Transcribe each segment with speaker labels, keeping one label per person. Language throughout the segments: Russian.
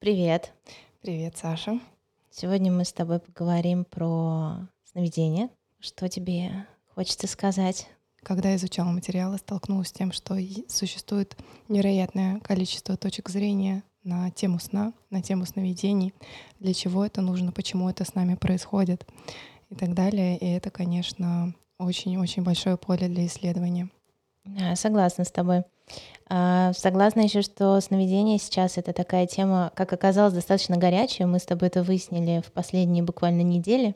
Speaker 1: Привет.
Speaker 2: Привет, Саша.
Speaker 1: Сегодня мы с тобой поговорим про сновидение. Что тебе хочется сказать?
Speaker 2: Когда изучала материалы, столкнулась с тем, что существует невероятное количество точек зрения на тему сна, на тему сновидений, для чего это нужно, почему это с нами происходит и так далее. И это, конечно, очень-очень большое поле для исследования.
Speaker 1: Да, согласна с тобой. А, согласна еще, что сновидение сейчас это такая тема, как оказалось, достаточно горячая. Мы с тобой это выяснили в последние буквально недели.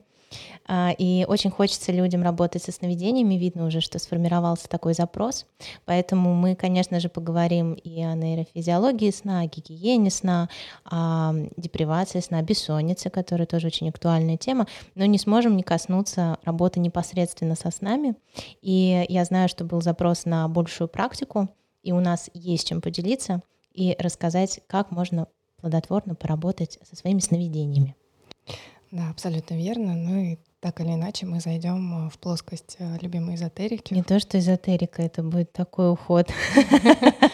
Speaker 1: А, и очень хочется людям работать со сновидениями. Видно уже, что сформировался такой запрос. Поэтому мы, конечно же, поговорим и о нейрофизиологии сна, о гигиене сна, о депривации сна, о бессоннице, которая тоже очень актуальная тема. Но не сможем не коснуться работы непосредственно со снами. И я знаю, что был запрос на большую практику и у нас есть чем поделиться и рассказать, как можно плодотворно поработать со своими сновидениями.
Speaker 2: Да, абсолютно верно. Ну и так или иначе мы зайдем э, в плоскость э, любимой эзотерики.
Speaker 1: Не то, что эзотерика, это будет такой уход.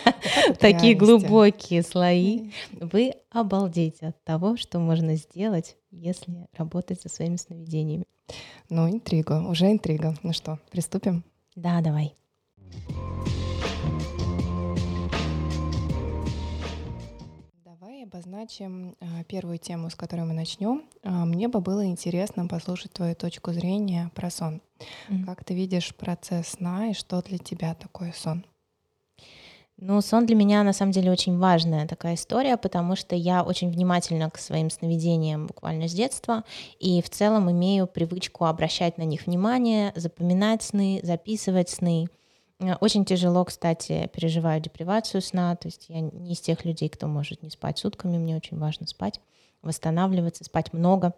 Speaker 1: Такие глубокие слои. Вы обалдеете от того, что можно сделать, если работать со своими сновидениями.
Speaker 2: Ну, интрига, уже интрига. Ну что, приступим?
Speaker 1: Да, давай.
Speaker 2: Обозначим а, первую тему, с которой мы начнем. А, мне бы было интересно послушать твою точку зрения про сон. Mm. Как ты видишь процесс сна и что для тебя такое сон?
Speaker 1: Ну, сон для меня на самом деле очень важная такая история, потому что я очень внимательна к своим сновидениям буквально с детства, и в целом имею привычку обращать на них внимание, запоминать сны, записывать сны. Э, очень тяжело, кстати, переживаю депривацию сна, то есть я не из тех людей, кто может не спать сутками, мне очень важно спать, восстанавливаться, спать много.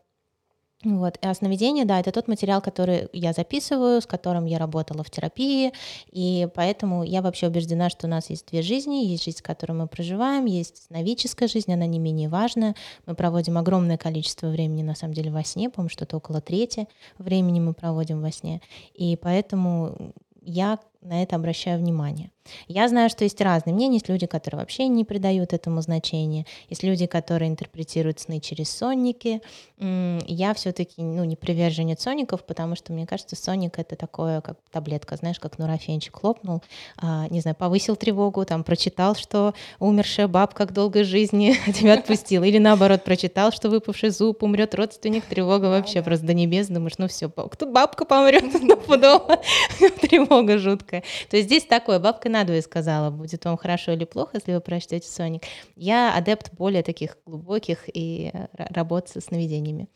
Speaker 1: Вот. И сновидение, да, это тот материал, который я записываю, с которым я работала в терапии, и поэтому я вообще убеждена, что у нас есть две жизни, есть жизнь, которую мы проживаем, есть сновидческая жизнь, она не менее важная. Мы проводим огромное количество времени, на самом деле, во сне, по-моему, что-то около трети времени мы проводим во сне, и поэтому я на это обращаю внимание. Я знаю, что есть разные мнения. Есть люди, которые вообще не придают этому значения. Есть люди, которые интерпретируют сны через сонники. Я все-таки ну, не приверженец соников, потому что мне кажется, соник это такое, как таблетка, знаешь, как нурофенчик хлопнул, а, не знаю, повысил тревогу, там прочитал, что умершая бабка к долгой жизни тебя отпустила. Или наоборот, прочитал, что выпавший зуб умрет родственник, тревога вообще просто до небес. Думаешь, ну все, кто бабка помрет, тревога жуткая жуткое. То есть здесь такое, бабка надвое сказала, будет вам хорошо или плохо, если вы прочтете Соник. Я адепт более таких глубоких и работ со сновидениями.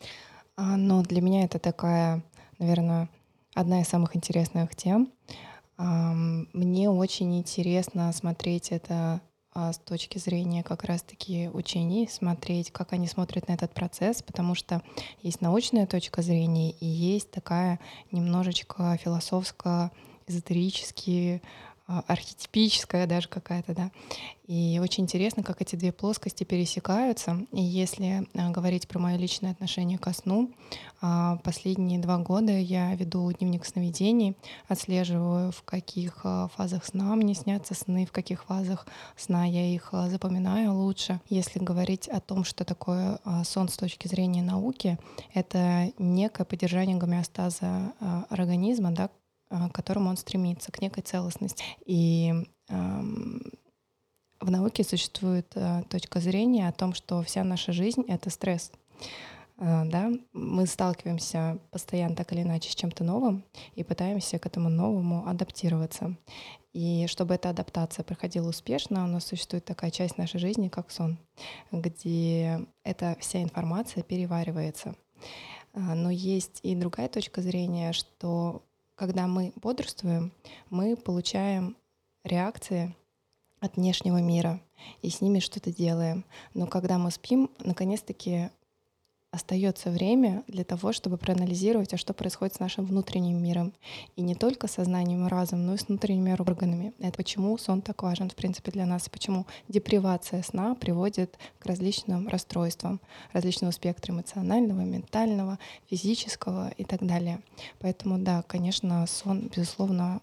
Speaker 2: А, ну, для меня это такая, наверное, одна из самых интересных тем. Мне очень интересно смотреть это а, с точки зрения как раз-таки учений, смотреть, как они смотрят на этот процесс, потому что есть научная точка зрения и есть такая немножечко философская эзотерические, а, архетипическая даже какая-то, да. И очень интересно, как эти две плоскости пересекаются. И если а, говорить про мое личное отношение ко сну, а, последние два года я веду дневник сновидений, отслеживаю, в каких фазах сна мне снятся сны, в каких фазах сна я их запоминаю лучше. Если говорить о том, что такое сон с точки зрения науки, это некое поддержание гомеостаза организма, да, к которому он стремится, к некой целостности. И в науке существует а, точка зрения о том, что вся наша жизнь — это стресс. А, да? Мы сталкиваемся постоянно так или иначе с чем-то новым и пытаемся к этому новому адаптироваться. И чтобы эта адаптация проходила успешно, у нас существует такая часть нашей жизни, как сон, где эта вся информация переваривается. Но есть и другая точка зрения, что когда мы бодрствуем, мы получаем реакции от внешнего мира и с ними что-то делаем. Но когда мы спим, наконец-таки остается время для того, чтобы проанализировать, а что происходит с нашим внутренним миром. И не только сознанием и разумом, но и с внутренними органами. Это почему сон так важен, в принципе, для нас, и почему депривация сна приводит к различным расстройствам различного спектра эмоционального, ментального, физического и так далее. Поэтому, да, конечно, сон, безусловно,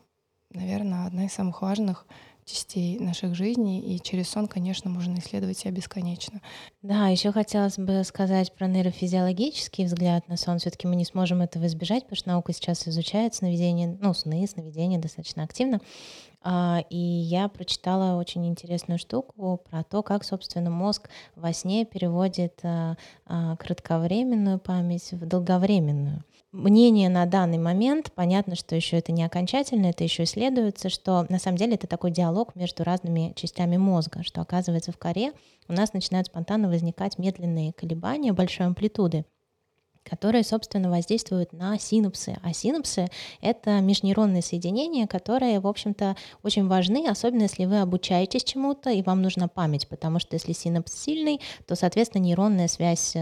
Speaker 2: наверное, одна из самых важных частей наших жизней, и через сон, конечно, можно исследовать себя бесконечно.
Speaker 1: Да, еще хотелось бы сказать про нейрофизиологический взгляд на сон. Все-таки мы не сможем этого избежать, потому что наука сейчас изучает сновидение, ну, сны, сновидения достаточно активно. А, и я прочитала очень интересную штуку про то, как, собственно, мозг во сне переводит а, а, кратковременную память в долговременную мнение на данный момент, понятно, что еще это не окончательно, это еще исследуется, что на самом деле это такой диалог между разными частями мозга, что оказывается в коре у нас начинают спонтанно возникать медленные колебания большой амплитуды, которые, собственно, воздействуют на синапсы. А синапсы — это межнейронные соединения, которые, в общем-то, очень важны, особенно если вы обучаетесь чему-то, и вам нужна память, потому что если синапс сильный, то, соответственно, нейронная связь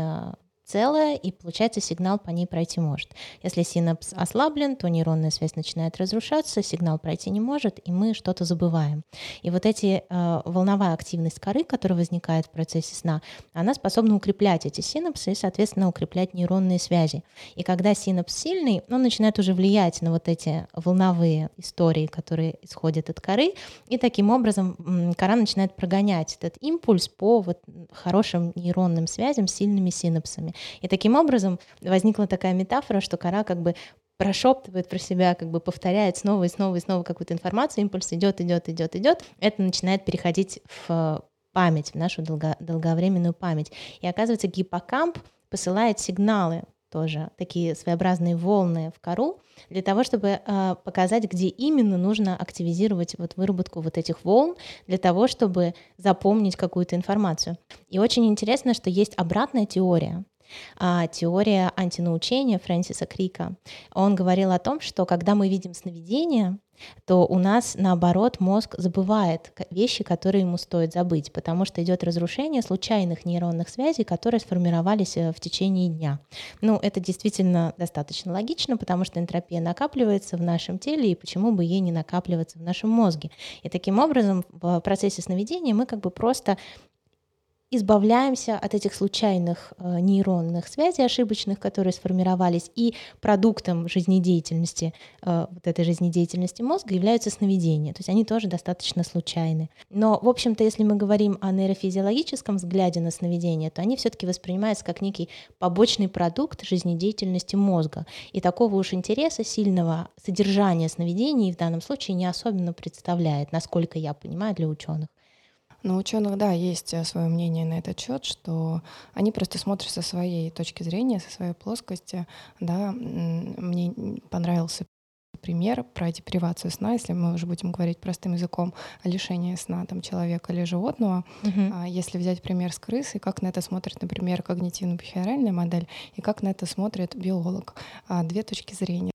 Speaker 1: целая, и получается сигнал по ней пройти может. Если синапс ослаблен, то нейронная связь начинает разрушаться, сигнал пройти не может, и мы что-то забываем. И вот эти э, волновая активность коры, которая возникает в процессе сна, она способна укреплять эти синапсы и, соответственно, укреплять нейронные связи. И когда синапс сильный, он начинает уже влиять на вот эти волновые истории, которые исходят от коры, и таким образом кора начинает прогонять этот импульс по вот хорошим нейронным связям с сильными синапсами. И таким образом возникла такая метафора, что кора как бы прошептывает про себя, как бы повторяет снова и снова и снова какую-то информацию, импульс идет, идет, идет, идет, это начинает переходить в память, в нашу долго, долговременную память. И оказывается, гиппокамп посылает сигналы тоже такие своеобразные волны в кору для того, чтобы э, показать, где именно нужно активизировать вот выработку вот этих волн для того, чтобы запомнить какую-то информацию. И очень интересно, что есть обратная теория, теория антинаучения Фрэнсиса Крика. Он говорил о том, что когда мы видим сновидения, то у нас, наоборот, мозг забывает вещи, которые ему стоит забыть, потому что идет разрушение случайных нейронных связей, которые сформировались э, в течение дня. Ну, это действительно достаточно логично, потому что энтропия накапливается в нашем теле, и почему бы ей не накапливаться в нашем мозге. И таким образом в процессе сновидения мы как бы просто избавляемся от этих случайных э, нейронных связей ошибочных, которые сформировались, и продуктом жизнедеятельности, э, вот этой жизнедеятельности мозга являются сновидения. То есть они тоже достаточно случайны. Но, в общем-то, если мы говорим о нейрофизиологическом взгляде на сновидения, то они все-таки воспринимаются как некий побочный продукт жизнедеятельности мозга. И такого уж интереса сильного содержания сновидений в данном случае не особенно представляет, насколько я понимаю, для ученых.
Speaker 2: Но у ученых, да, есть э, свое мнение на этот счет, что они просто смотрят со своей точки зрения, со своей плоскости. Да, мне понравился пример про депривацию сна, если мы уже будем говорить простым языком о лишении сна там, человека или животного. Uh-huh. Если взять пример с крысой, как на это смотрит, например, когнитивно-бихевиоральная модель и как на это смотрит биолог. А, две точки зрения.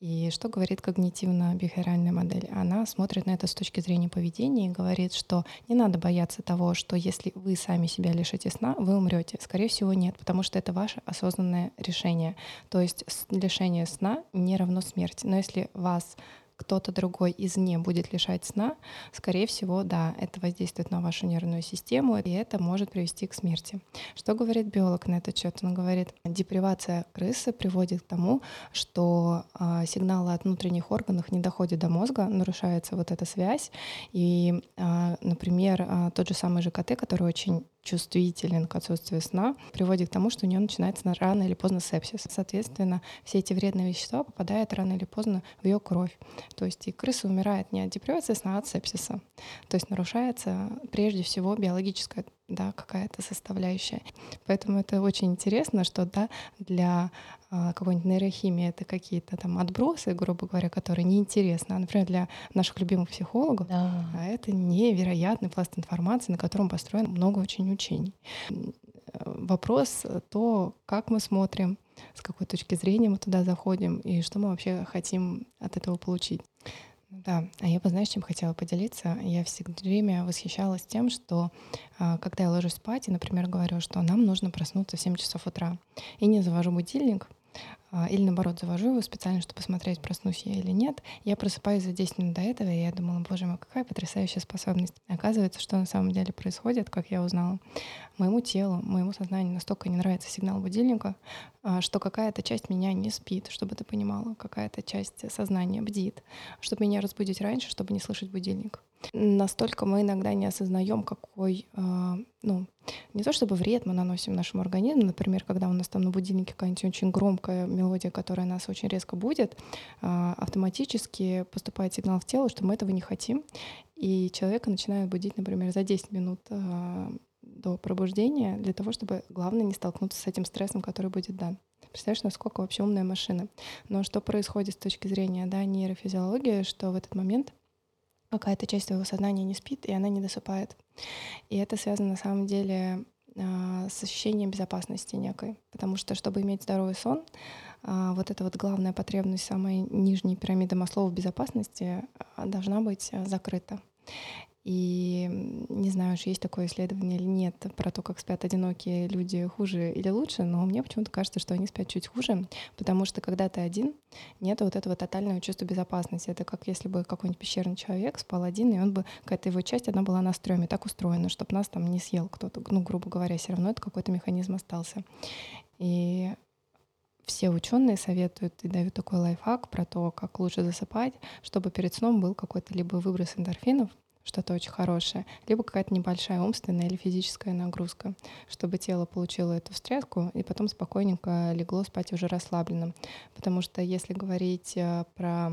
Speaker 2: И что говорит когнитивно-бихевиоральная модель? Она смотрит на это с точки зрения поведения и говорит, что не надо бояться того, что если вы сами себя лишите сна, вы умрете. Скорее всего, нет, потому что это ваше осознанное решение. То есть лишение сна не равно смерти. Но если вас кто-то другой извне будет лишать сна, скорее всего, да, это воздействует на вашу нервную систему, и это может привести к смерти. Что говорит биолог на этот счет? Он говорит, депривация крысы приводит к тому, что э, сигналы от внутренних органов не доходят до мозга, нарушается вот эта связь, и, э, например, э, тот же самый ЖКТ, который очень чувствителен к отсутствию сна, приводит к тому, что у нее начинается рано или поздно сепсис. Соответственно, все эти вредные вещества попадают рано или поздно в ее кровь. То есть и крыса умирает не от депривации сна, а от сепсиса. То есть нарушается прежде всего биологическая да, какая-то составляющая. Поэтому это очень интересно, что да, для какой-нибудь нейрохимии это какие-то там отбросы, грубо говоря, которые неинтересны. А, например, для наших любимых психологов да. а это невероятный пласт информации, на котором построено много очень учений. Вопрос то, как мы смотрим, с какой точки зрения мы туда заходим и что мы вообще хотим от этого получить. Да, а я бы, знаешь, чем хотела поделиться? Я всегда время восхищалась тем, что а, когда я ложусь спать и, например, говорю, что нам нужно проснуться в 7 часов утра, и не завожу будильник, а, или наоборот завожу его специально, чтобы посмотреть, проснусь я или нет. Я просыпаюсь за 10 минут до этого, и я думала, боже мой, какая потрясающая способность. оказывается, что на самом деле происходит, как я узнала. Моему телу, моему сознанию настолько не нравится сигнал будильника, а, что какая-то часть меня не спит, чтобы ты понимала, какая-то часть сознания бдит, чтобы меня разбудить раньше, чтобы не слышать будильник. Настолько мы иногда не осознаем, какой, а, ну, не то чтобы вред мы наносим нашему организму, например, когда у нас там на будильнике какая-нибудь очень громкая мелодия, которая нас очень резко будет, а, автоматически поступает сигнал в тело, что мы этого не хотим, и человека начинают будить, например, за 10 минут до пробуждения для того, чтобы, главное, не столкнуться с этим стрессом, который будет дан. Представляешь, насколько вообще умная машина. Но что происходит с точки зрения да, нейрофизиологии, что в этот момент какая-то часть твоего сознания не спит, и она не досыпает. И это связано на самом деле а, с ощущением безопасности некой. Потому что, чтобы иметь здоровый сон, а, вот эта вот главная потребность самой нижней пирамиды Маслова в безопасности а, должна быть закрыта. И не знаю, уж есть такое исследование или нет про то, как спят одинокие люди хуже или лучше, но мне почему-то кажется, что они спят чуть хуже, потому что когда ты один, нет вот этого тотального чувства безопасности. Это как если бы какой-нибудь пещерный человек спал один, и он бы, какая-то его часть, она была на стреме, так устроена, чтобы нас там не съел кто-то, ну, грубо говоря, все равно это какой-то механизм остался. И все ученые советуют и дают такой лайфхак про то, как лучше засыпать, чтобы перед сном был какой-то либо выброс эндорфинов, что-то очень хорошее, либо какая-то небольшая умственная или физическая нагрузка, чтобы тело получило эту встряску и потом спокойненько легло спать уже расслабленным. Потому что если говорить э, про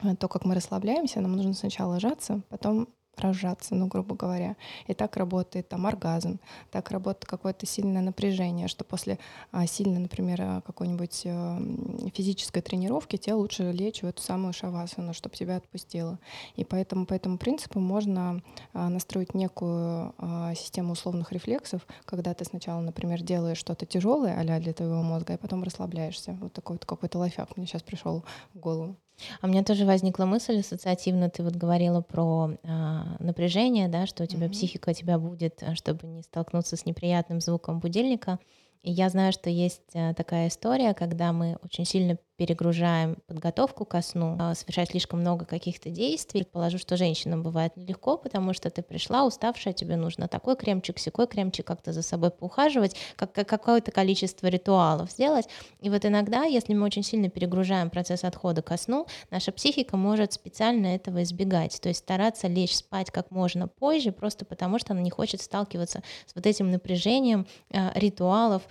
Speaker 2: э, то, как мы расслабляемся, нам нужно сначала ложаться, потом разжаться, ну, грубо говоря. И так работает там оргазм, так работает какое-то сильное напряжение, что после а, сильной, например, а, какой-нибудь а, физической тренировки тебе лучше лечь в эту самую шавасану, чтобы тебя отпустило. И поэтому по этому принципу можно а, настроить некую а, систему условных рефлексов, когда ты сначала, например, делаешь что-то тяжелое а для твоего мозга, и потом расслабляешься. Вот такой вот какой-то лайфхак мне сейчас пришел в голову.
Speaker 1: А у меня тоже возникла мысль ассоциативно. Ты вот говорила про а, напряжение, да, что у тебя mm-hmm. психика тебя будет, а, чтобы не столкнуться с неприятным звуком будильника. И я знаю, что есть а, такая история, когда мы очень сильно перегружаем подготовку ко сну, а, совершать слишком много каких-то действий. Положу, что женщинам бывает нелегко, потому что ты пришла уставшая, тебе нужно такой кремчик, секой кремчик, как-то за собой поухаживать, как, как какое-то количество ритуалов сделать. И вот иногда, если мы очень сильно перегружаем процесс отхода ко сну, наша психика может специально этого избегать, то есть стараться лечь спать как можно позже, просто потому что она не хочет сталкиваться с вот этим напряжением э, ритуалов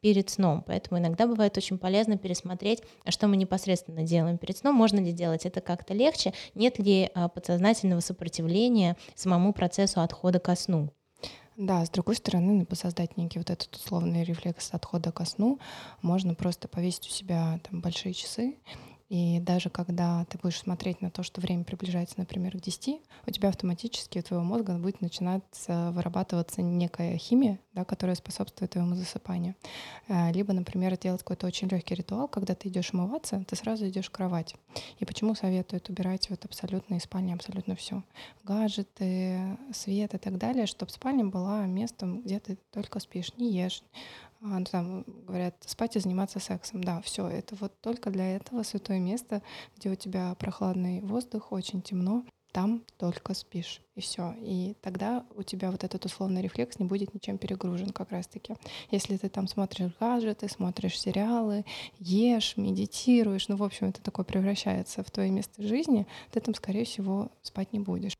Speaker 1: перед сном. Поэтому иногда бывает очень полезно пересмотреть, а что мы непосредственно делаем перед сном, можно ли делать это как-то легче, нет ли а, подсознательного сопротивления самому процессу отхода ко сну.
Speaker 2: Да, с другой стороны, создать некий вот этот условный рефлекс отхода ко сну, можно просто повесить у себя там большие часы и даже когда ты будешь смотреть на то, что время приближается, например, к 10, у тебя автоматически у твоего мозга будет начинать вырабатываться некая химия, да, которая способствует твоему засыпанию. Э, либо, например, делать какой-то очень легкий ритуал, когда ты идешь умываться, ты сразу идешь в кровать. И почему советуют убирать вот абсолютно из спальни абсолютно все? Гаджеты, свет и так далее, чтобы спальня была местом, где ты только спишь, не ешь, ну, там говорят, спать и заниматься сексом. Да, все, это вот только для этого святое место, где у тебя прохладный воздух, очень темно, там только спишь, и все. И тогда у тебя вот этот условный рефлекс не будет ничем перегружен как раз-таки. Если ты там смотришь гаджеты, смотришь сериалы, ешь, медитируешь, ну, в общем, это такое превращается в твое место жизни, ты там, скорее всего, спать не будешь.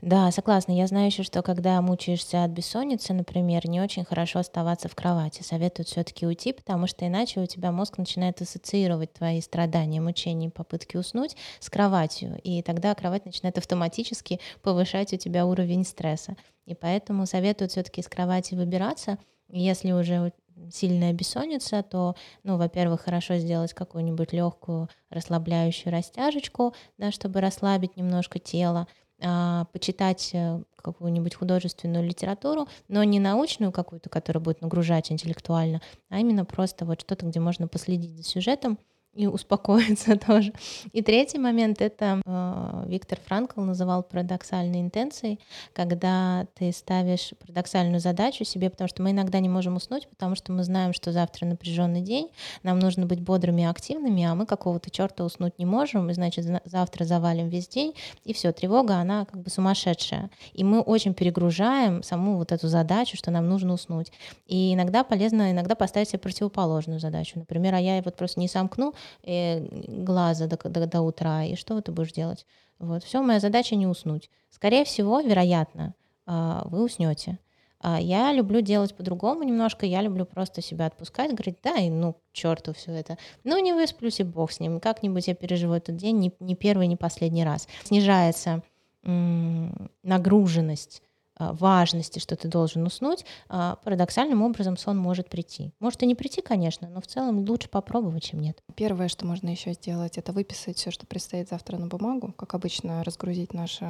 Speaker 1: Да, согласна. Я знаю еще, что когда мучаешься от бессонницы, например, не очень хорошо оставаться в кровати. Советуют все-таки уйти, потому что иначе у тебя мозг начинает ассоциировать твои страдания, мучения, попытки уснуть с кроватью. И тогда кровать начинает автоматически повышать у тебя уровень стресса. И поэтому советуют все-таки с кровати выбираться. Если уже сильная бессонница, то, ну, во-первых, хорошо сделать какую-нибудь легкую расслабляющую растяжечку, да, чтобы расслабить немножко тело. А, почитать э, какую-нибудь художественную литературу, но не научную какую-то, которая будет нагружать интеллектуально, а именно просто вот что-то, где можно последить за сюжетом и успокоиться тоже. И третий момент — это э, Виктор Франкл называл парадоксальной интенцией, когда ты ставишь парадоксальную задачу себе, потому что мы иногда не можем уснуть, потому что мы знаем, что завтра напряженный день, нам нужно быть бодрыми и активными, а мы какого-то черта уснуть не можем, и значит завтра завалим весь день, и все, тревога, она как бы сумасшедшая. И мы очень перегружаем саму вот эту задачу, что нам нужно уснуть. И иногда полезно иногда поставить себе противоположную задачу. Например, а я вот просто не сомкну глаза до, до, до утра, и что ты будешь делать? Вот, все, моя задача не уснуть. Скорее всего, вероятно, а, вы уснете. А я люблю делать по-другому немножко, я люблю просто себя отпускать, говорить, да, и ну, к черту все это. Ну, не высплюсь, и бог с ним. Как-нибудь я переживу этот день не, не первый, не последний раз. Снижается м- нагруженность важности, что ты должен уснуть, а, парадоксальным образом сон может прийти. Может и не прийти, конечно, но в целом лучше попробовать, чем нет.
Speaker 2: Первое, что можно еще сделать, это выписать все, что предстоит завтра на бумагу, как обычно, разгрузить нашу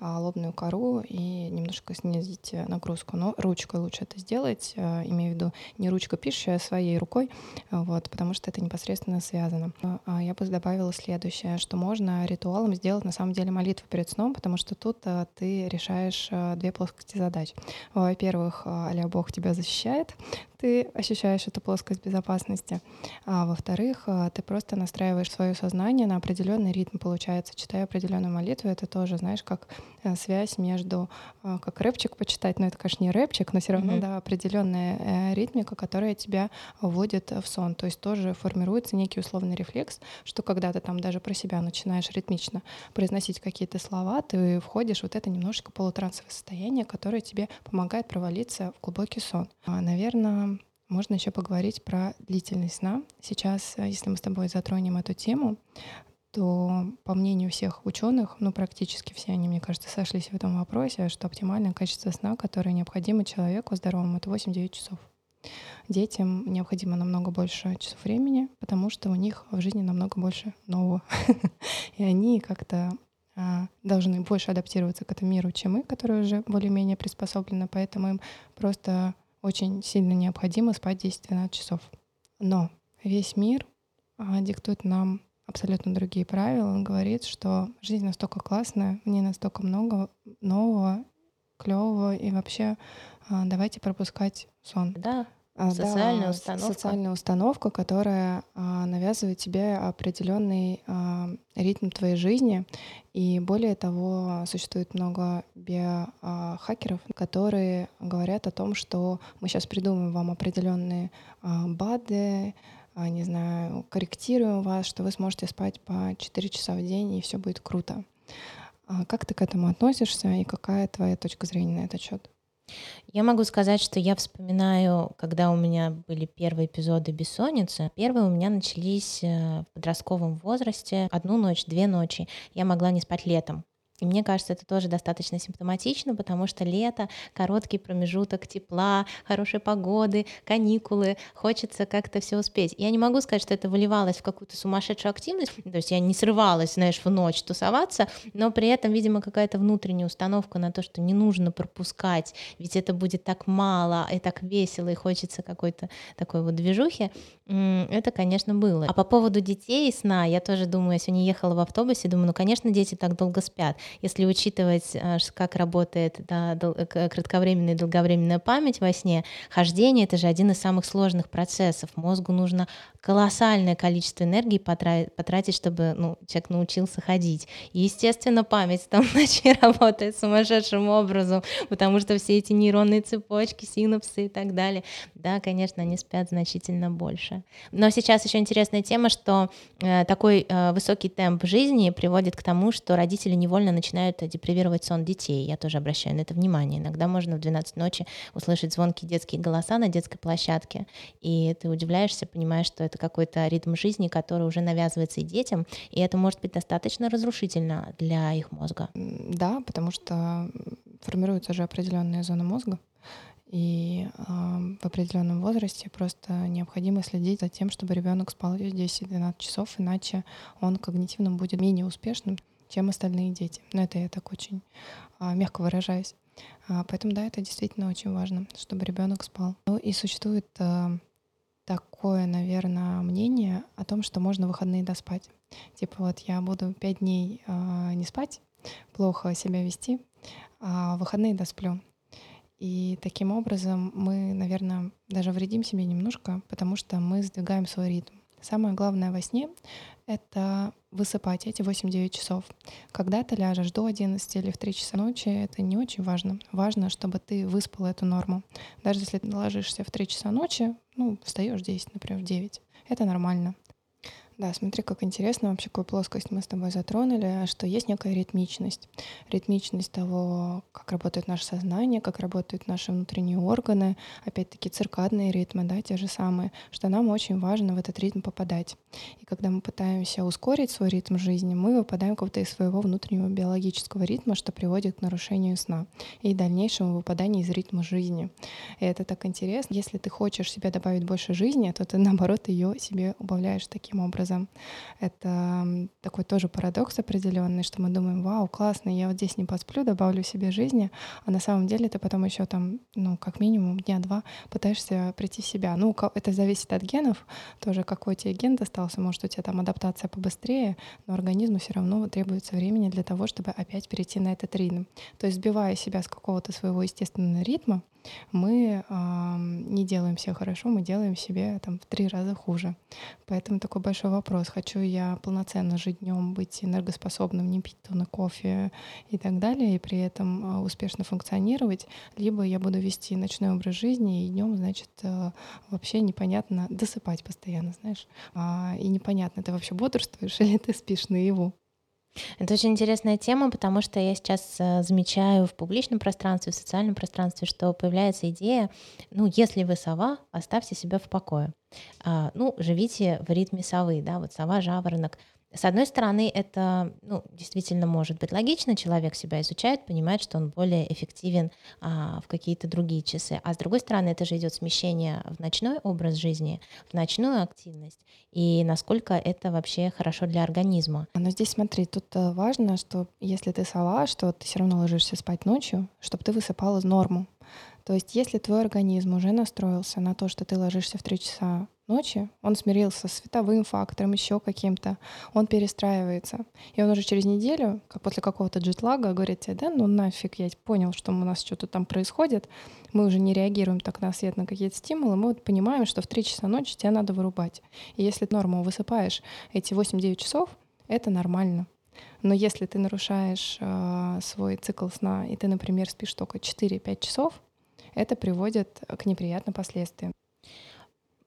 Speaker 2: а, лобную кору и немножко снизить нагрузку. Но ручкой лучше это сделать, имею в виду не ручка пишущая, а своей рукой, вот, потому что это непосредственно связано. Я бы добавила следующее, что можно ритуалом сделать на самом деле молитву перед сном, потому что тут ты решаешь две плоскости задач. Во-первых, а Бог тебя защищает, ты ощущаешь эту плоскость безопасности. А во-вторых, а, ты просто настраиваешь свое сознание на определенный ритм, получается. Читая определенную молитву, это тоже, знаешь, как э, связь между, а, как рэпчик почитать, но это, конечно, не рэпчик, но все равно, mm-hmm. да, определенная э, ритмика, которая тебя вводит в сон. То есть тоже формируется некий условный рефлекс, что когда ты там даже про себя начинаешь ритмично произносить какие-то слова, ты входишь вот это немножечко полутрансовое состояние, которое тебе помогает провалиться в глубокий сон. Наверное, можно еще поговорить про длительность сна. Сейчас, э, если мы с тобой затронем эту тему, то, по мнению всех ученых, ну, практически все они, мне кажется, сошлись в этом вопросе, что оптимальное качество сна, которое необходимо человеку здоровому, это 8-9 часов. Детям необходимо намного больше часов времени, потому что у них в жизни намного больше нового. И они как-то а, должны больше адаптироваться к этому миру, чем мы, которые уже более-менее приспособлены, поэтому им просто очень сильно необходимо спать 10-12 часов. Но весь мир а, диктует нам абсолютно другие правила. Он говорит, что жизнь настолько классная, в ней настолько много нового, клевого, и вообще а, давайте пропускать сон.
Speaker 1: Да, а, социальная
Speaker 2: да,
Speaker 1: установка.
Speaker 2: Социальная установка, которая а, навязывает тебе определенный а, ритм твоей жизни. И более того, существует много биохакеров, которые говорят о том, что мы сейчас придумаем вам определенные а, БАДы, а, не знаю, корректируем вас, что вы сможете спать по 4 часа в день, и все будет круто. А как ты к этому относишься и какая твоя точка зрения на этот счет?
Speaker 1: Я могу сказать, что я вспоминаю, когда у меня были первые эпизоды бессонницы. Первые у меня начались э, в подростковом возрасте. Одну ночь, две ночи. Я могла не спать летом. И мне кажется, это тоже достаточно симптоматично, потому что лето, короткий промежуток тепла, хорошей погоды, каникулы, хочется как-то все успеть. Я не могу сказать, что это выливалось в какую-то сумасшедшую активность, то есть я не срывалась, знаешь, в ночь тусоваться, но при этом, видимо, какая-то внутренняя установка на то, что не нужно пропускать, ведь это будет так мало, и так весело, и хочется какой-то такой вот движухи, это, конечно, было. А по поводу детей и сна, я тоже думаю, я сегодня ехала в автобусе, думаю, ну, конечно, дети так долго спят если учитывать, э, как работает да, кратковременная и долговременная память во сне, хождение — это же один из самых сложных процессов. Мозгу нужно колоссальное количество энергии потратить, чтобы ну, человек научился ходить. И, естественно, память в том ночи работает сумасшедшим образом, потому что все эти нейронные цепочки, синапсы и так далее, да, конечно, они спят значительно больше. Но сейчас еще интересная тема, что э, такой э, высокий темп жизни приводит к тому, что родители невольно начинают депривировать сон детей. Я тоже обращаю на это внимание. Иногда можно в 12 ночи услышать звонкие детские голоса на детской площадке, и ты удивляешься, понимаешь, что это какой-то ритм жизни, который уже навязывается и детям, и это может быть достаточно разрушительно для их мозга.
Speaker 2: Да, потому что формируются же определенные зоны мозга, и э, в определенном возрасте просто необходимо следить за тем, чтобы ребенок спал 10-12 часов, иначе он когнитивно будет менее успешным, чем остальные дети. Но это я так очень а, мягко выражаюсь. А, поэтому да, это действительно очень важно, чтобы ребенок спал. Ну и существует так такое, наверное, мнение о том, что можно выходные доспать. Типа вот я буду пять дней э, не спать, плохо себя вести, а выходные досплю. И таким образом мы, наверное, даже вредим себе немножко, потому что мы сдвигаем свой ритм. Самое главное во сне — это высыпать эти 8-9 часов. Когда ты ляжешь до 11 или в 3 часа ночи, это не очень важно. Важно, чтобы ты выспал эту норму. Даже если ты ложишься в 3 часа ночи, ну, встаешь 10, например, в 9, это нормально. Да, смотри, как интересно вообще, какую плоскость мы с тобой затронули, что есть некая ритмичность. Ритмичность того, как работает наше сознание, как работают наши внутренние органы, опять-таки циркадные ритмы, да, те же самые, что нам очень важно в этот ритм попадать. И когда мы пытаемся ускорить свой ритм жизни, мы выпадаем как-то из своего внутреннего биологического ритма, что приводит к нарушению сна и дальнейшему выпаданию из ритма жизни. И это так интересно. Если ты хочешь себе добавить больше жизни, то ты, наоборот, ее себе убавляешь таким образом образом. Это такой тоже парадокс определенный, что мы думаем, вау, классно, я вот здесь не посплю, добавлю себе жизни, а на самом деле ты потом еще там, ну, как минимум дня два пытаешься прийти в себя. Ну, это зависит от генов, тоже какой тебе ген достался, может, у тебя там адаптация побыстрее, но организму все равно требуется времени для того, чтобы опять перейти на этот ритм. То есть сбивая себя с какого-то своего естественного ритма, мы э, не делаем себе хорошо, мы делаем себе там в три раза хуже. Поэтому такой большой вопрос: хочу я полноценно жить днем, быть энергоспособным, не пить тонны кофе и так далее, и при этом э, успешно функционировать, либо я буду вести ночной образ жизни и днем, значит, э, вообще непонятно досыпать постоянно, знаешь, э, и непонятно, ты вообще бодрствуешь или ты спишь наяву.
Speaker 1: Это очень интересная тема, потому что я сейчас э, замечаю в публичном пространстве, в социальном пространстве, что появляется идея, ну, если вы сова, оставьте себя в покое. А, ну, живите в ритме совы, да, вот сова, жаворонок. С одной стороны, это ну, действительно может быть логично, человек себя изучает, понимает, что он более эффективен а, в какие-то другие часы. А с другой стороны, это же идет смещение в ночной образ жизни, в ночную активность, и насколько это вообще хорошо для организма.
Speaker 2: Но здесь смотри, тут э, важно, что если ты сова, что ты все равно ложишься спать ночью, чтобы ты высыпала норму. То есть если твой организм уже настроился на то, что ты ложишься в 3 часа ночи, он смирился с световым фактором, еще каким-то, он перестраивается. И он уже через неделю, как после какого-то джетлага, говорит тебе, да, ну нафиг, я понял, что у нас что-то там происходит, мы уже не реагируем так на свет, на какие-то стимулы, мы вот понимаем, что в 3 часа ночи тебя надо вырубать. И если норму высыпаешь эти 8-9 часов, это нормально. Но если ты нарушаешь э, свой цикл сна, и ты, например, спишь только 4-5 часов, это приводит к неприятным последствиям.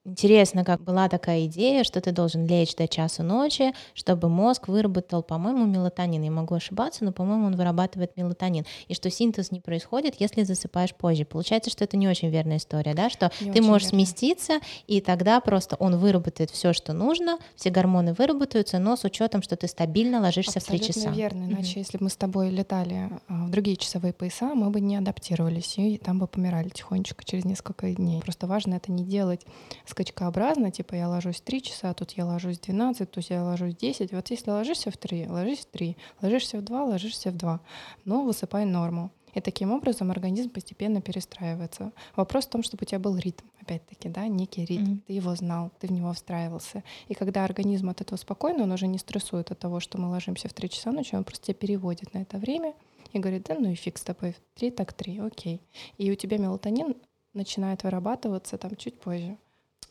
Speaker 1: Интересно, как была такая идея, что ты должен лечь до часу ночи, чтобы мозг выработал, по-моему, мелатонин. Я могу ошибаться, но, по-моему, он вырабатывает мелатонин. И что синтез не происходит, если засыпаешь позже. Получается, что это не очень верная история, да, что не ты можешь верно. сместиться, и тогда просто он выработает все, что нужно, все гормоны выработаются, но с учетом, что ты стабильно ложишься
Speaker 2: Абсолютно
Speaker 1: в 3 часа.
Speaker 2: верно. Иначе, если бы мы с тобой летали а, в другие часовые пояса, мы бы не адаптировались, и там бы помирали тихонечко через несколько дней. Просто важно это не делать скачкообразно, типа я ложусь в 3 часа, тут я ложусь в 12, тут я ложусь в 10. Вот если ложишься в 3, ложись в 3, ложишься в 2, ложишься в 2, но высыпай норму. И таким образом организм постепенно перестраивается. Вопрос в том, чтобы у тебя был ритм, опять-таки, да, некий ритм. Mm-hmm. Ты его знал, ты в него встраивался. И когда организм от этого спокойно, он уже не стрессует от того, что мы ложимся в 3 часа ночи, он просто тебя переводит на это время и говорит, да ну и фиг с тобой, 3 так 3, окей. И у тебя мелатонин начинает вырабатываться там чуть позже.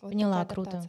Speaker 1: Вот Поняла, круто.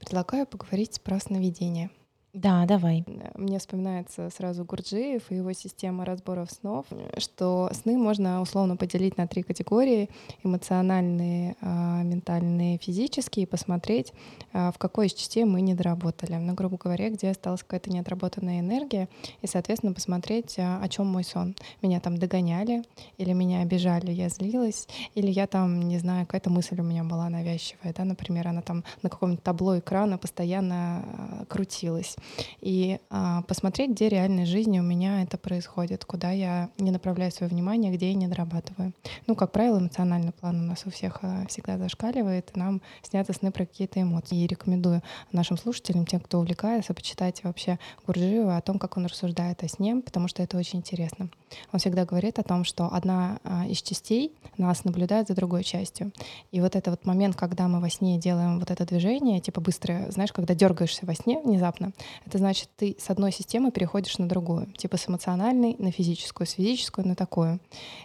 Speaker 2: Предлагаю поговорить про сновидение.
Speaker 1: Да, давай.
Speaker 2: Мне вспоминается сразу Гурджиев и его система разборов снов, что сны можно условно поделить на три категории — эмоциональные, а, ментальные, физические, и посмотреть, а, в какой из частей мы не доработали. Ну, грубо говоря, где осталась какая-то неотработанная энергия, и, соответственно, посмотреть, а, о чем мой сон. Меня там догоняли, или меня обижали, я злилась, или я там, не знаю, какая-то мысль у меня была навязчивая, да, например, она там на каком-нибудь табло экрана постоянно крутилась и а, посмотреть, где реальной жизни у меня это происходит, куда я не направляю свое внимание, где я не дорабатываю. Ну, как правило, эмоциональный план у нас у всех а, всегда зашкаливает, и нам снятся сны про какие-то эмоции. И рекомендую нашим слушателям, тем, кто увлекается, почитать вообще Гурджиева о том, как он рассуждает о сне, потому что это очень интересно. Он всегда говорит о том, что одна а, из частей нас наблюдает за другой частью. И вот это вот момент, когда мы во сне делаем вот это движение, типа быстрое, знаешь, когда дергаешься во сне внезапно, это значит, ты с одной системы переходишь на другую, типа с эмоциональной на физическую, с физическую на такую.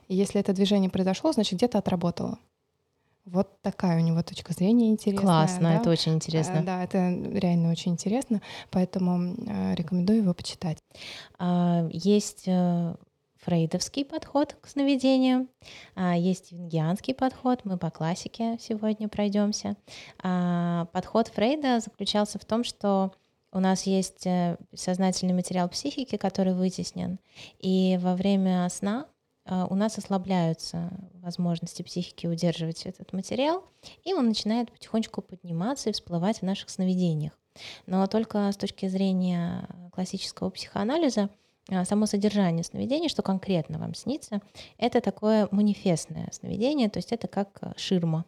Speaker 2: И если это движение произошло, значит, где-то отработало. Вот такая у него точка зрения интересная.
Speaker 1: Классно, да? это очень интересно.
Speaker 2: Э, да, это реально очень интересно, поэтому э, рекомендую его почитать.
Speaker 1: А, есть э, фрейдовский подход к сновидению, а, есть юнгианский подход, мы по классике сегодня пройдемся. А, подход Фрейда заключался в том, что у нас есть сознательный материал психики, который вытеснен, и во время сна а, у нас ослабляются возможности психики удерживать этот материал, и он начинает потихонечку подниматься и всплывать в наших сновидениях. Но только с точки зрения классического психоанализа а, само содержание сновидения, что конкретно вам снится, это такое манифестное сновидение, то есть это как ширма,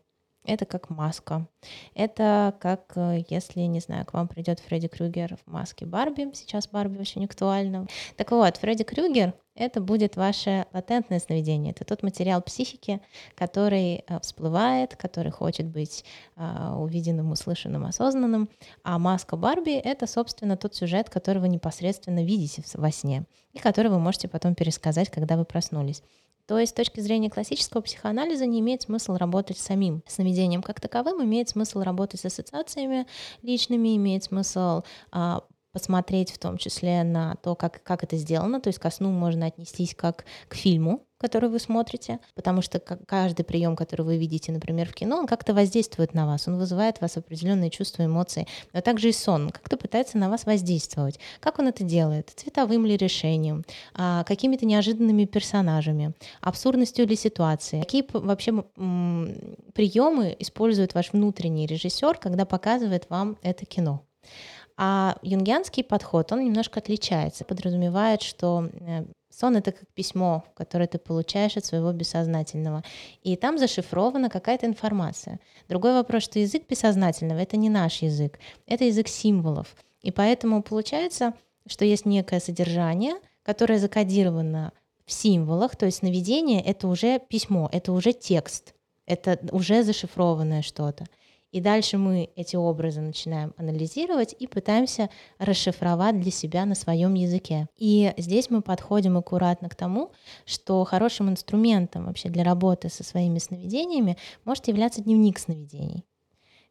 Speaker 1: это как маска. Это как э, если, не знаю, к вам придет Фредди Крюгер в маске Барби. Сейчас Барби очень актуальна. Так вот, Фредди Крюгер — это будет ваше латентное сновидение. Это тот материал психики, который э, всплывает, который хочет быть uh, увиденным, услышанным, осознанным. А маска Барби — это, собственно, тот сюжет, который вы непосредственно видите во сне и который вы можете потом пересказать, когда вы проснулись. То есть с точки зрения классического психоанализа не имеет смысла работать с самим сновидением как таковым, имеет смысл работать с ассоциациями личными, имеет смысл а, посмотреть в том числе на то, как, как это сделано. То есть ко сну можно отнестись как к фильму, который вы смотрите, потому что каждый прием, который вы видите, например, в кино, он как-то воздействует на вас, он вызывает в вас определенные чувства, эмоции, но также и сон как-то пытается на вас воздействовать. Как он это делает? Цветовым ли решением, а, какими-то неожиданными персонажами, абсурдностью ли ситуации? Какие вообще приемы использует ваш внутренний режиссер, когда показывает вам это кино? А юнгианский подход, он немножко отличается, подразумевает, что э, сон — это как письмо, которое ты получаешь от своего бессознательного, и там зашифрована какая-то информация. Другой вопрос, что язык бессознательного — это не наш язык, это язык символов. И поэтому получается, что есть некое содержание, которое закодировано в символах, то есть сновидение — это уже письмо, это уже текст, это уже зашифрованное что-то. И дальше мы эти образы начинаем анализировать и пытаемся расшифровать для себя на своем языке. И здесь мы подходим аккуратно к тому, что хорошим инструментом вообще для работы со своими сновидениями может являться дневник сновидений.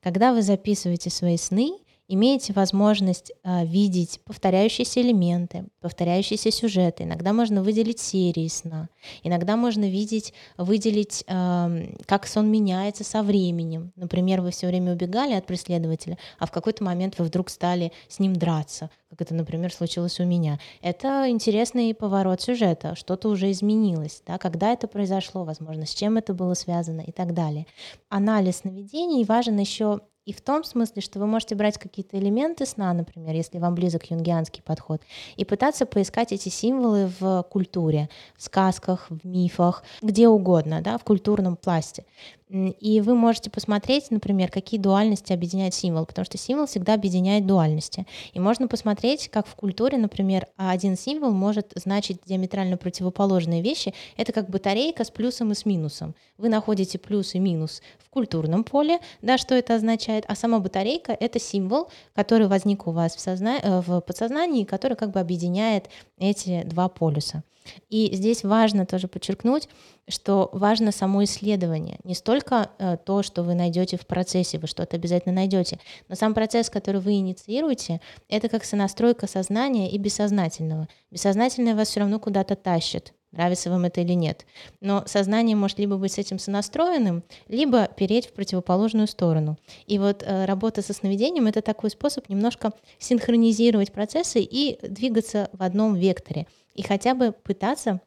Speaker 1: Когда вы записываете свои сны, имеете возможность э, видеть повторяющиеся элементы, повторяющиеся сюжеты. Иногда можно выделить серии сна, иногда можно видеть, выделить, э, как сон меняется со временем. Например, вы все время убегали от преследователя, а в какой-то момент вы вдруг стали с ним драться, как это, например, случилось у меня. Это интересный поворот сюжета, что-то уже изменилось, да, когда это произошло, возможно, с чем это было связано и так далее. Анализ сновидений важен еще и в том смысле, что вы можете брать какие-то элементы сна, например, если вам близок юнгианский подход, и пытаться поискать эти символы в культуре, в сказках, в мифах, где угодно, да, в культурном пласте. И вы можете посмотреть, например, какие дуальности объединяет символ, потому что символ всегда объединяет дуальности. И можно посмотреть, как в культуре, например, один символ может значить диаметрально противоположные вещи. Это как батарейка с плюсом и с минусом. Вы находите плюс и минус в культурном поле, да, что это означает, а сама батарейка — это символ, который возник у вас в, созна... Э, в подсознании, который как бы объединяет эти два полюса. И здесь важно тоже подчеркнуть, что важно само исследование. Не столько э, то, что вы найдете в процессе, вы что-то обязательно найдете, но сам процесс, который вы инициируете, это как сонастройка сознания и бессознательного. Бессознательное вас все равно куда-то тащит, нравится вам это или нет. Но сознание может либо быть с этим сонастроенным, либо переть в противоположную сторону. И вот э, работа со сновидением — это такой способ немножко синхронизировать процессы и двигаться в одном векторе — и хотя бы пытаться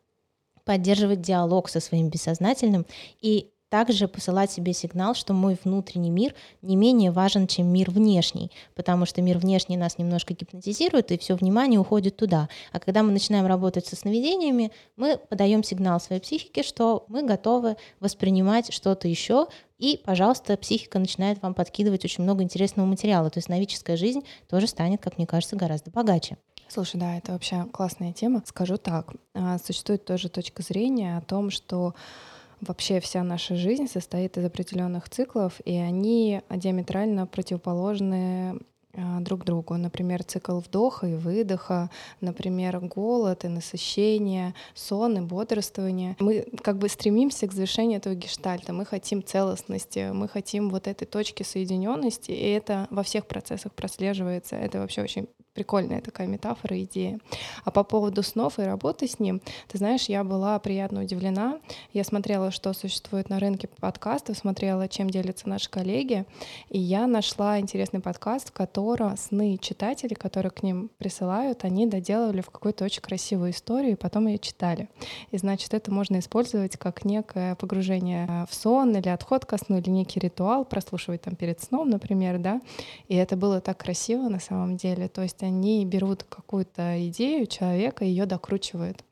Speaker 1: поддерживать диалог со своим бессознательным и также посылать себе сигнал, что мой внутренний мир не менее важен, чем мир внешний, потому что мир внешний нас немножко гипнотизирует, и все внимание уходит туда. А когда мы начинаем работать со сновидениями, мы подаем сигнал своей психике, что мы готовы воспринимать что-то еще, и, пожалуйста, психика начинает вам подкидывать очень много интересного материала. То есть новическая жизнь тоже станет, как мне кажется, гораздо богаче.
Speaker 2: Слушай, да, это вообще классная тема. Скажу так, а, существует тоже точка зрения о том, что вообще вся наша жизнь состоит из определенных циклов, и они диаметрально противоположны а, друг другу. Например, цикл вдоха и выдоха, например, голод и насыщение, сон и бодрствование. Мы как бы стремимся к завершению этого гештальта, мы хотим целостности, мы хотим вот этой точки соединенности, и это во всех процессах прослеживается. Это вообще очень прикольная такая метафора, идея. А по поводу снов и работы с ним, ты знаешь, я была приятно удивлена. Я смотрела, что существует на рынке подкастов, смотрела, чем делятся наши коллеги, и я нашла интересный подкаст, в котором сны читателей, которые к ним присылают, они доделывали в какой-то очень красивую историю, и потом ее читали. И значит, это можно использовать как некое погружение в сон или отход ко сну, или некий ритуал, прослушивать там перед сном, например, да. И это было так красиво на самом деле. То есть они берут какую-то идею человека и ее докручивают.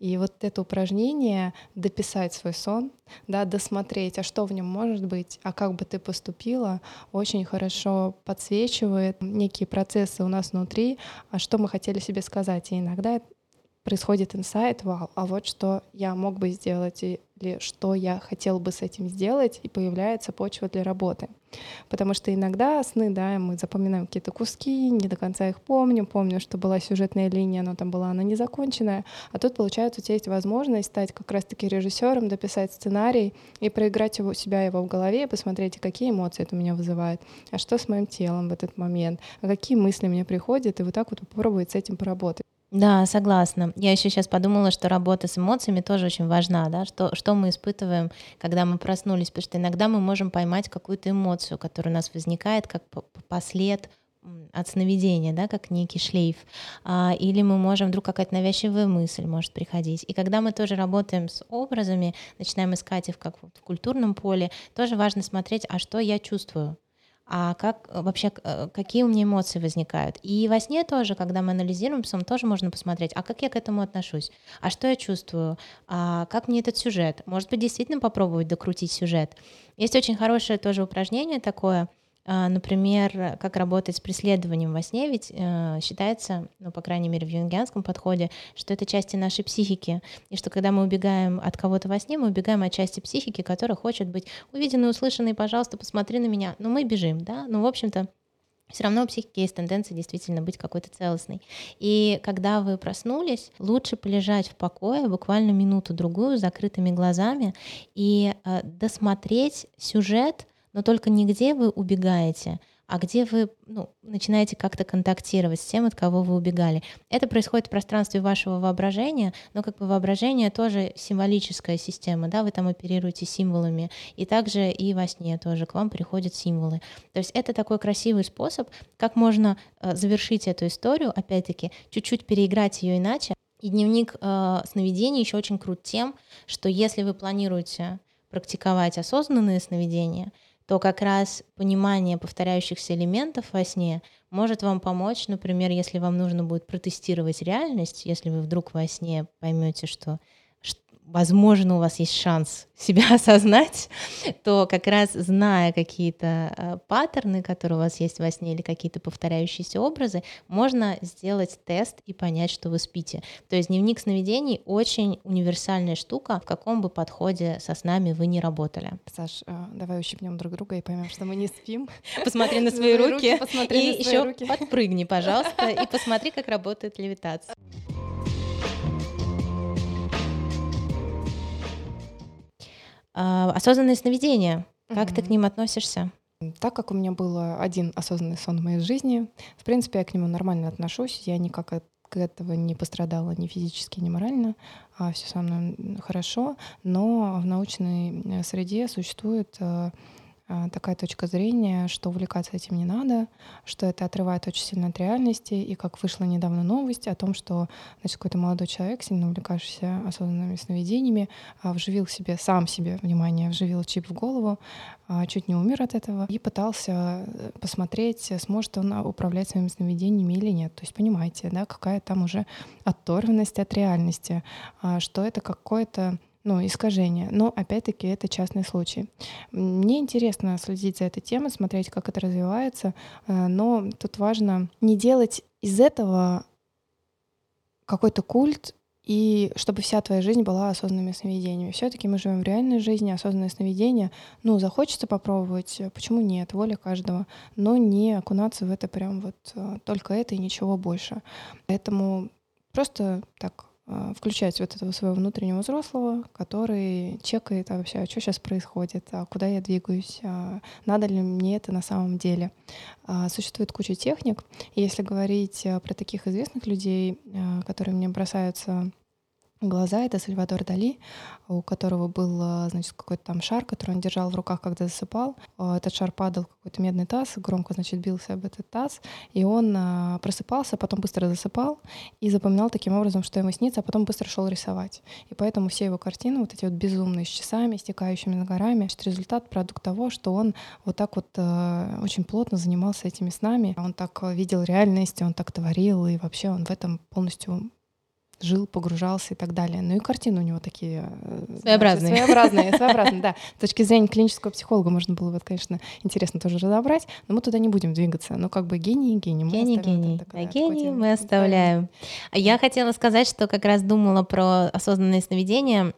Speaker 2: И вот это упражнение дописать свой сон, да, досмотреть, а что в нем может быть, а как бы ты поступила, очень хорошо подсвечивает некие процессы у нас внутри, а что мы хотели себе сказать. И иногда происходит инсайт, вау, а вот что я мог бы сделать, или что я хотел бы с этим сделать, и появляется почва для работы. Потому что иногда сны, да, мы запоминаем какие-то куски, не до конца их помню, помню, что была сюжетная линия, но там была она незаконченная, а тут, получается, у тебя есть возможность стать как раз-таки режиссером, дописать сценарий и проиграть его, себя его в голове, посмотреть, какие эмоции это у меня вызывает, а что с моим телом в этот момент, а какие мысли мне приходят, и вот так вот попробовать с этим поработать.
Speaker 1: Да, согласна. Я еще сейчас подумала, что работа с эмоциями тоже очень важна, да, что, что мы испытываем, когда мы проснулись, потому что иногда мы можем поймать какую-то эмоцию, которая у нас возникает как послед от сновидения, да, как некий шлейф, а, или мы можем, вдруг какая-то навязчивая мысль может приходить. И когда мы тоже работаем с образами, начинаем искать их как в культурном поле, тоже важно смотреть, а что я чувствую, а как э, вообще, э, какие у меня эмоции возникают. И во сне тоже, когда мы анализируем сон, тоже можно посмотреть, а как я к этому отношусь, а что я чувствую, а как мне этот сюжет. Может быть, действительно попробовать докрутить сюжет. Есть очень хорошее тоже упражнение такое — например, как работать с преследованием во сне, ведь э, считается, ну, по крайней мере, в юнгианском подходе, что это части нашей психики, и что когда мы убегаем от кого-то во сне, мы убегаем от части психики, которая хочет быть увиденной, услышанной, пожалуйста, посмотри на меня. Но мы бежим, да, ну, в общем-то, все равно у психики есть тенденция действительно быть какой-то целостной. И когда вы проснулись, лучше полежать в покое буквально минуту-другую с закрытыми глазами и э, досмотреть сюжет но только не где вы убегаете, а где вы ну, начинаете как-то контактировать с тем, от кого вы убегали. Это происходит в пространстве вашего воображения, но как бы воображение тоже символическая система, да, вы там оперируете символами, и также и во сне тоже к вам приходят символы. То есть это такой красивый способ, как можно э, завершить эту историю, опять-таки, чуть-чуть переиграть ее иначе. И дневник э, сновидений еще очень крут тем, что если вы планируете практиковать осознанные сновидения, то как раз понимание повторяющихся элементов во сне может вам помочь, например, если вам нужно будет протестировать реальность, если вы вдруг во сне поймете, что возможно, у вас есть шанс себя осознать, то как раз зная какие-то э, паттерны, которые у вас есть во сне или какие-то повторяющиеся образы, можно сделать тест и понять, что вы спите. То есть дневник сновидений очень универсальная штука, в каком бы подходе со снами вы не работали.
Speaker 2: Саш, э, давай ущипнем друг друга и поймем, что мы не спим.
Speaker 1: Посмотри на свои руки и еще подпрыгни, пожалуйста, и посмотри, как работает левитация. Осознанные сновидения. Как mm-hmm. ты к ним относишься?
Speaker 2: Так как у меня был один осознанный сон в моей жизни, в принципе, я к нему нормально отношусь. Я никак от этого не пострадала ни физически, ни морально, а все со мной хорошо. Но в научной э, среде существует э, а, такая точка зрения, что увлекаться этим не надо, что это отрывает очень сильно от реальности, и как вышла недавно новость о том, что значит, какой-то молодой человек, сильно увлекающийся осознанными сновидениями, а, вживил себе, сам себе, внимание, вживил чип в голову, а, чуть не умер от этого, и пытался э, посмотреть, сможет он управлять своими сновидениями или нет. То есть понимаете, да, какая там уже оторванность от реальности, что это какое-то ну, искажение. Но, опять-таки, это частный случай. Мне интересно следить за этой темой, смотреть, как это развивается, э, но тут важно не делать из этого какой-то культ и чтобы вся твоя жизнь была осознанными сновидениями. Все-таки мы живем в реальной жизни, осознанное сновидение. Ну, захочется попробовать, почему нет, воля каждого, но не окунаться в это прям вот э, только это и ничего больше. Поэтому просто так включать вот этого своего внутреннего взрослого, который чекает а вообще, а что сейчас происходит, а куда я двигаюсь, а надо ли мне это на самом деле. А, существует куча техник, если говорить а, про таких известных людей, которые мне бросаются глаза. Это Сальвадор Дали, у которого был, а, значит, какой-то там шар, который он держал в руках, когда засыпал. А, этот шар падал в какой-то медный таз, громко, значит, бился об этот таз, и он а, просыпался, потом быстро засыпал и запоминал таким образом, что ему снится, а потом быстро шел рисовать. И поэтому все его картины, вот эти вот безумные, с часами, стекающими на горами, это результат, продукт того, что он вот так вот очень плотно занимался этими снами, он так видел реальность, он так творил, и вообще он в этом полностью жил, погружался и так далее. Ну и картины у него такие
Speaker 1: э, своеобразные.
Speaker 2: Своеобразные, своеобразные, да. С точки зрения клинического психолога можно было бы, конечно, интересно тоже разобрать, но мы туда не будем двигаться. Ну как бы гений, гений.
Speaker 1: Гений, гений. Да, гений мы оставляем. А я хотела сказать, что как раз думала про осознанное сновидение,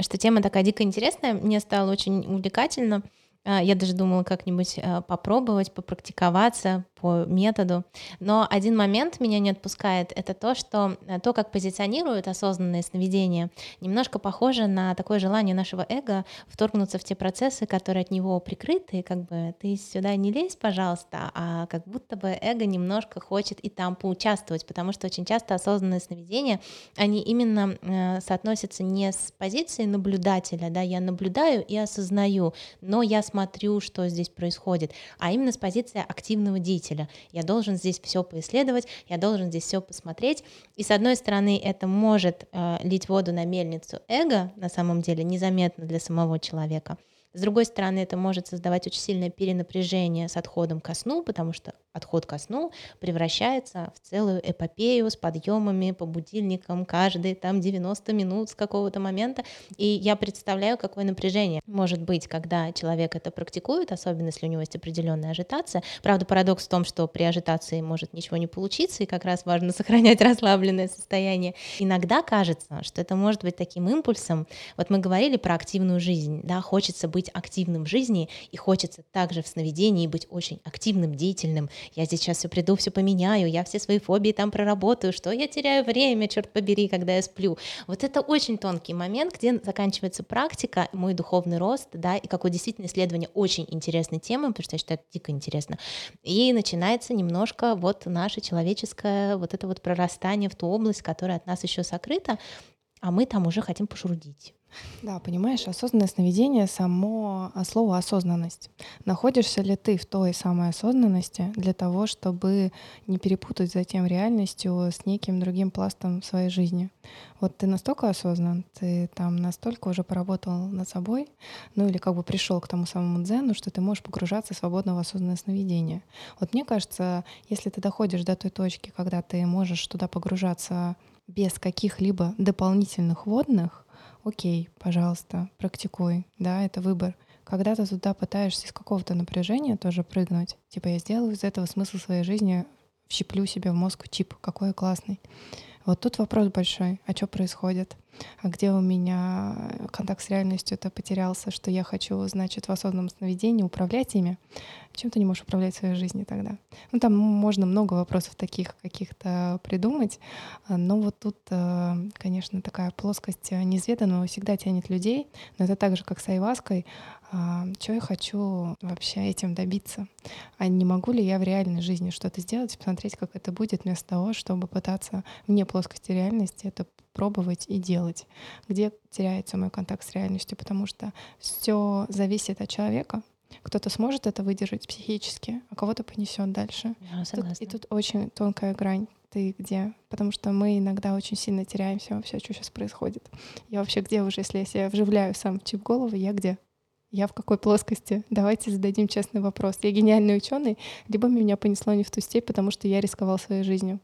Speaker 1: что тема такая дико интересная, мне стало очень увлекательно. А, я даже думала как-нибудь а, попробовать, попрактиковаться, по методу. Но один момент меня не отпускает, это то, что э, то, как позиционируют осознанные сновидения, немножко похоже на такое желание нашего эго вторгнуться в те процессы, которые от него прикрыты, как бы ты сюда не лезь, пожалуйста, а как будто бы эго немножко хочет и там поучаствовать, потому что очень часто осознанные сновидения, они именно э, соотносятся не с позицией наблюдателя, да, я наблюдаю и осознаю, но я смотрю, что здесь происходит, а именно с позиции активного деятеля зрителя. Я должен здесь все поисследовать, я должен здесь все посмотреть. И с одной стороны, это может э, лить воду на мельницу эго, на самом деле, незаметно для самого человека. С другой стороны, это может создавать очень сильное перенапряжение с отходом ко сну, потому что отход ко сну превращается в целую эпопею с подъемами по будильникам каждые там 90 минут с какого-то момента. И я представляю, какое напряжение может быть, когда человек это практикует, особенно если у него есть определенная ажитация. Правда, парадокс в том, что при ажитации может ничего не получиться, и как раз важно сохранять расслабленное состояние. Иногда кажется, что это может быть таким импульсом. Вот мы говорили про активную жизнь, да, хочется быть быть активным в жизни, и хочется также в сновидении быть очень активным, деятельным. Я здесь сейчас все приду, все поменяю, я все свои фобии там проработаю, что я теряю время, черт побери, когда я сплю. Вот это очень тонкий момент, где заканчивается практика, мой духовный рост, да, и какое действительно исследование очень интересной темы, потому что я считаю, это дико интересно. И начинается немножко вот наше человеческое вот это вот прорастание в ту область, которая от нас еще сокрыта, а мы там уже хотим пошурудить.
Speaker 2: Да, понимаешь, осознанное сновидение само а, слово осознанность. Находишься ли ты в той самой осознанности для того, чтобы не перепутать затем реальностью с неким другим пластом своей жизни? Вот ты настолько осознан, ты там настолько уже поработал над собой, ну или как бы пришел к тому самому дзену, что ты можешь погружаться свободно в осознанное сновидение. Вот мне кажется, если ты доходишь до той точки, когда ты можешь туда погружаться без каких-либо дополнительных водных, окей, пожалуйста, практикуй, да, это выбор. Когда ты туда пытаешься из какого-то напряжения тоже прыгнуть, типа я сделаю из этого смысл своей жизни, вщеплю себе в мозг чип, какой я классный. Вот тут вопрос большой, а что происходит? А где у меня контакт с реальностью это потерялся, что я хочу, значит, в осознанном сновидении управлять ими? Чем ты не можешь управлять своей жизнью тогда? Ну, там можно много вопросов таких каких-то придумать, но вот тут, э, конечно, такая плоскость неизведанного всегда тянет людей, но это так же, как с айваской, а, что я хочу вообще этим добиться, а не могу ли я в реальной жизни что-то сделать, посмотреть, как это будет, вместо того, чтобы пытаться вне плоскости реальности это пробовать и делать, где теряется мой контакт с реальностью, потому что все зависит от человека. Кто-то сможет это выдержать психически, а кого-то понесет дальше.
Speaker 1: Я согласна.
Speaker 2: Тут, и тут очень тонкая грань. Ты где? Потому что мы иногда очень сильно теряемся вообще, что сейчас происходит. Я вообще где уже, если я себя вживляю сам в чип головы, я где? Я в какой плоскости? Давайте зададим честный вопрос. Я гениальный ученый, либо меня понесло не в ту степь, потому что я рисковал своей жизнью.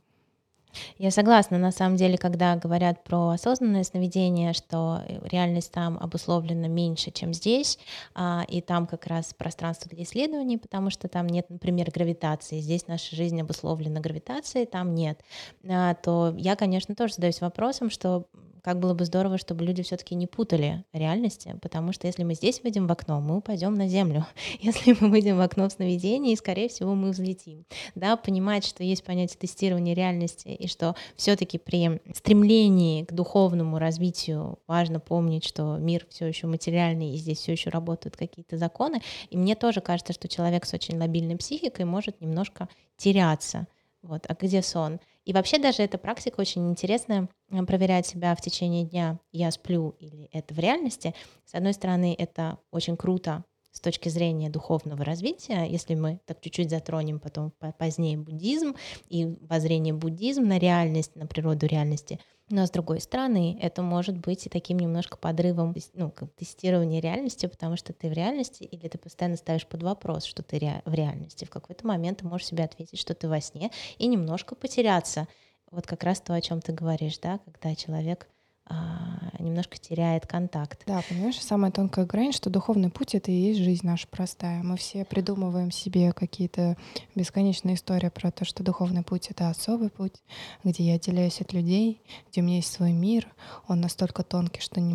Speaker 1: Я согласна, на самом деле, когда говорят про осознанное сновидение, что реальность там обусловлена меньше, чем здесь, а, и там как раз пространство для исследований, потому что там нет, например, гравитации, здесь наша жизнь обусловлена гравитацией, там нет, а, то я, конечно, тоже задаюсь вопросом, что как было бы здорово, чтобы люди все-таки не путали реальности, потому что если мы здесь выйдем в окно, мы упадем на землю. Если мы выйдем в окно в сновидении, скорее всего, мы взлетим. Да, понимать, что есть понятие тестирования реальности, и что все-таки при стремлении к духовному развитию важно помнить, что мир все еще материальный, и здесь все еще работают какие-то законы. И мне тоже кажется, что человек с очень лобильной психикой может немножко теряться. Вот, а где сон? И вообще даже эта практика очень интересная, э, проверять себя в течение дня, я сплю или это в реальности. С одной стороны, это очень круто с точки зрения духовного развития, если мы так чуть-чуть затронем потом позднее буддизм и воззрение буддизм на реальность, на природу реальности — но с другой стороны, это может быть и таким немножко подрывом ну, тестирования реальности, потому что ты в реальности или ты постоянно ставишь под вопрос, что ты в реальности. В какой-то момент ты можешь себе ответить, что ты во сне, и немножко потеряться. Вот как раз то, о чем ты говоришь, да, когда человек немножко теряет контакт.
Speaker 2: Да, понимаешь, самая тонкая грань, что духовный путь — это и есть жизнь наша простая. Мы все придумываем себе какие-то бесконечные истории про то, что духовный путь — это особый путь, где я отделяюсь от людей, где у меня есть свой мир, он настолько тонкий, что ни,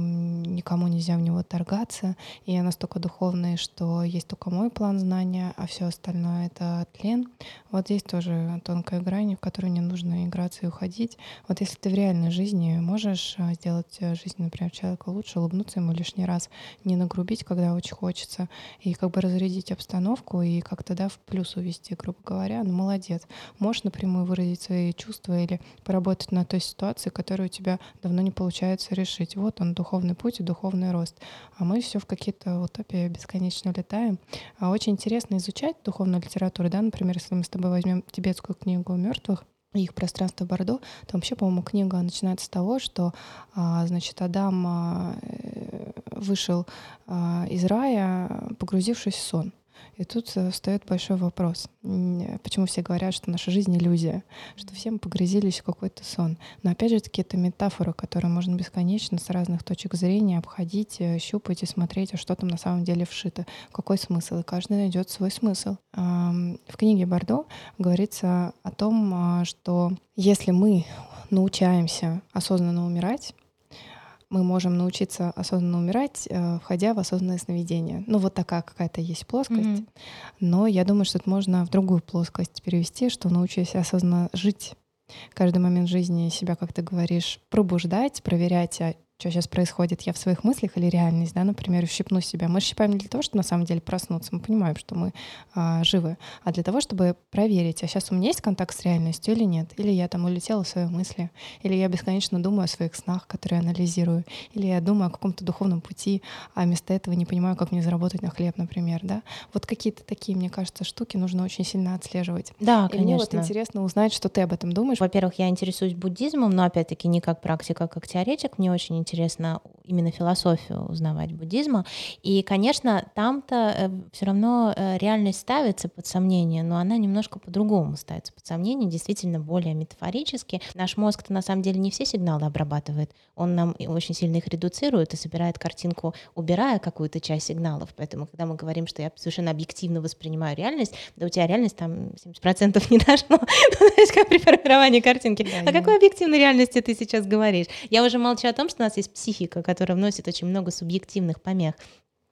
Speaker 2: никому нельзя в него торгаться, и я настолько духовный, что есть только мой план знания, а все остальное — это тлен. Вот здесь тоже тонкая грань, в которую не нужно играться и уходить. Вот если ты в реальной жизни можешь а, сделать э, жизнь, например, человека лучше, улыбнуться ему лишний раз, не нагрубить, когда очень хочется, и как бы разрядить обстановку и как-то, да, в плюс увести, грубо говоря, ну, молодец. Можешь напрямую выразить свои чувства или поработать на той ситуации, которую у тебя давно не получается решить. Вот он, духовный путь и духовный рост. А мы все в какие-то утопии бесконечно летаем. А очень интересно изучать духовную литературу, да, например, если мы с тобой возьмем тибетскую книгу мертвых, их пространство Бордо, там вообще, по-моему, книга начинается с того, что, а, значит, Адам а, э, вышел а, из рая, погрузившись в сон. И тут э, встает большой вопрос. Почему все говорят, что наша жизнь иллюзия, что все мы погрузились в какой-то сон. Но опять же таки это метафора, которую можно бесконечно с разных точек зрения обходить, э, щупать и смотреть, а что там на самом деле вшито, какой смысл. И каждый найдет свой смысл. В книге Бордо говорится о том, а, что если мы научаемся осознанно умирать, мы можем научиться осознанно умирать, э, входя в осознанное сновидение. Ну, вот такая какая-то есть плоскость. Mm-hmm. Но я думаю, что это можно в другую плоскость перевести, что научись осознанно жить каждый момент жизни себя, как ты говоришь, пробуждать, проверять, а что сейчас происходит, я в своих мыслях или реальность, да, например, щипну себя. Мы щипаем не для того, чтобы на самом деле проснуться, мы понимаем, что мы а, живы, а для того, чтобы проверить, а сейчас у меня есть контакт с реальностью или нет, или я там улетела в свои мысли, или я бесконечно думаю о своих снах, которые анализирую, или я думаю о каком-то духовном пути, а вместо этого не понимаю, как мне заработать на хлеб, например, да. Вот какие-то такие, мне кажется, штуки нужно очень сильно отслеживать.
Speaker 1: Да, И конечно. мне
Speaker 2: вот интересно узнать, что ты об этом думаешь.
Speaker 1: Во-первых, я интересуюсь буддизмом, но опять-таки не как практика, а как теоретик. Мне очень интересно именно философию узнавать буддизма. И, конечно, там-то э, все равно э, реальность ставится под сомнение, но она немножко по-другому ставится под сомнение, действительно более метафорически. Наш мозг-то на самом деле не все сигналы обрабатывает, он нам очень сильно их редуцирует и собирает картинку, убирая какую-то часть сигналов. Поэтому, когда мы говорим, что я совершенно объективно воспринимаю реальность, да у тебя реальность там 70% не дошло, то есть как при формировании картинки. О какой объективной реальности ты сейчас говоришь? Я уже молчу о том, что у нас есть психика, которая вносит очень много субъективных помех,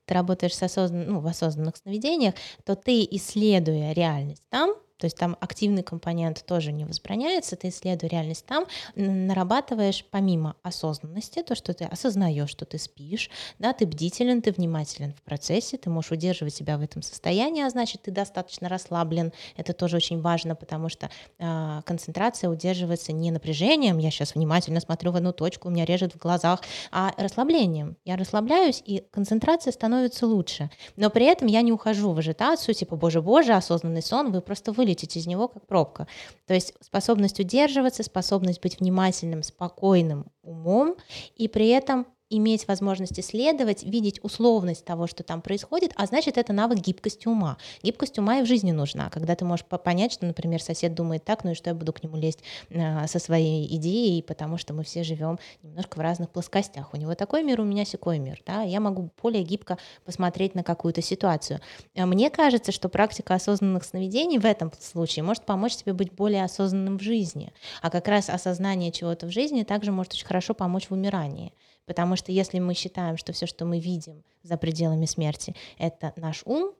Speaker 1: ты работаешь с осозн... ну, в осознанных сновидениях, то ты, исследуя реальность там, то есть там активный компонент тоже не возбраняется, ты исследуя реальность там, нарабатываешь помимо осознанности, то, что ты осознаешь, что ты спишь, да, ты бдителен, ты внимателен в процессе, ты можешь удерживать себя в этом состоянии, а значит, ты достаточно расслаблен. Это тоже очень важно, потому что э, концентрация удерживается не напряжением, я сейчас внимательно смотрю в одну точку, у меня режет в глазах, а расслаблением. Я расслабляюсь, и концентрация становится лучше. Но при этом я не ухожу в ажитацию, типа, боже-боже, осознанный сон, вы просто вылетите из него как пробка. То есть способность удерживаться, способность быть внимательным, спокойным умом и при этом иметь возможность исследовать, видеть условность того, что там происходит, а значит, это навык гибкости ума. Гибкость ума и в жизни нужна, когда ты можешь понять, что, например, сосед думает так, ну и что я буду к нему лезть э, со своей идеей, потому что мы все живем немножко в разных плоскостях. У него такой мир, у меня секой мир. Да? Я могу более гибко посмотреть на какую-то ситуацию. А мне кажется, что практика осознанных сновидений в этом случае может помочь тебе быть более осознанным в жизни. А как раз осознание чего-то в жизни также может очень хорошо помочь в умирании. Потому что если мы считаем, что все, что мы видим за пределами смерти, это наш ум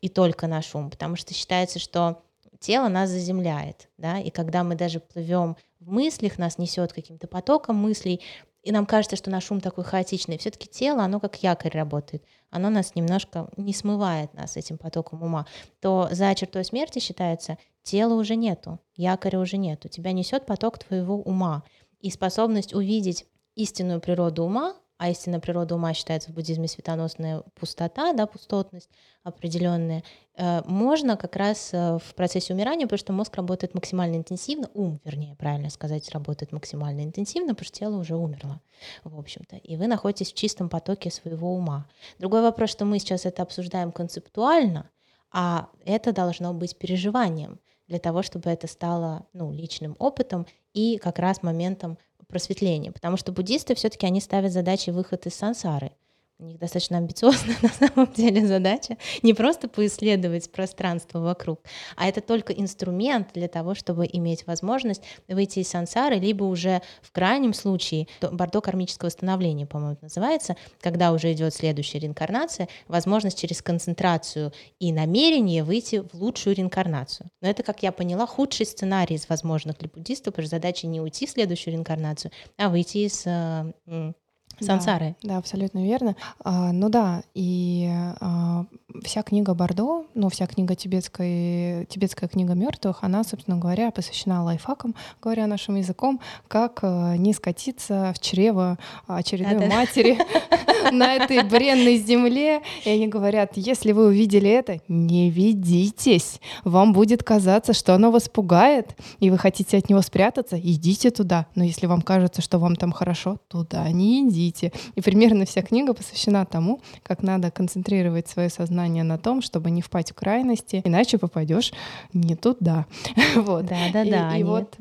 Speaker 1: и только наш ум, потому что считается, что тело нас заземляет, да, и когда мы даже плывем в мыслях, нас несет каким-то потоком мыслей, и нам кажется, что наш ум такой хаотичный, все-таки тело, оно как якорь работает, оно нас немножко не смывает нас этим потоком ума, то за чертой смерти считается, тела уже нету, якоря уже нету, тебя несет поток твоего ума, и способность увидеть истинную природу ума, а истинная природа ума считается в буддизме светоносная пустота, да, пустотность определенная, э, можно как раз э, в процессе умирания, потому что мозг работает максимально интенсивно, ум, вернее, правильно сказать, работает максимально интенсивно, потому что тело уже умерло, в общем-то, и вы находитесь в чистом потоке своего ума. Другой вопрос, что мы сейчас это обсуждаем концептуально, а это должно быть переживанием для того, чтобы это стало ну, личным опытом и как раз моментом просветления, потому что буддисты все-таки они ставят задачи выход из сансары. У них достаточно амбициозная на самом деле задача не просто поисследовать пространство вокруг, а это только инструмент для того, чтобы иметь возможность выйти из сансары, либо уже в крайнем случае бордо кармического восстановления, по-моему, называется, когда уже идет следующая реинкарнация, возможность через концентрацию и намерение выйти в лучшую реинкарнацию. Но это, как я поняла, худший сценарий из возможных для буддистов, потому что задача не уйти в следующую реинкарнацию, а выйти из э, сансары.
Speaker 2: Да, да абсолютно верно. А, ну да, и а, вся книга Бордо, ну вся книга тибетской, тибетская книга мертвых, она, собственно говоря, посвящена лайфхакам, говоря нашим языком, как а, не скатиться в чрево очередной да, матери на этой бренной земле. И они говорят, если вы увидели это, не ведитесь. Вам будет казаться, что оно вас пугает, и вы хотите от него спрятаться, идите туда. Но если вам кажется, что вам там хорошо, туда не идите идите. И примерно вся книга посвящена тому, как надо концентрировать свое сознание на том, чтобы не впасть в крайности, иначе попадешь не туда.
Speaker 1: вот. Да, да, да.
Speaker 2: И, и вот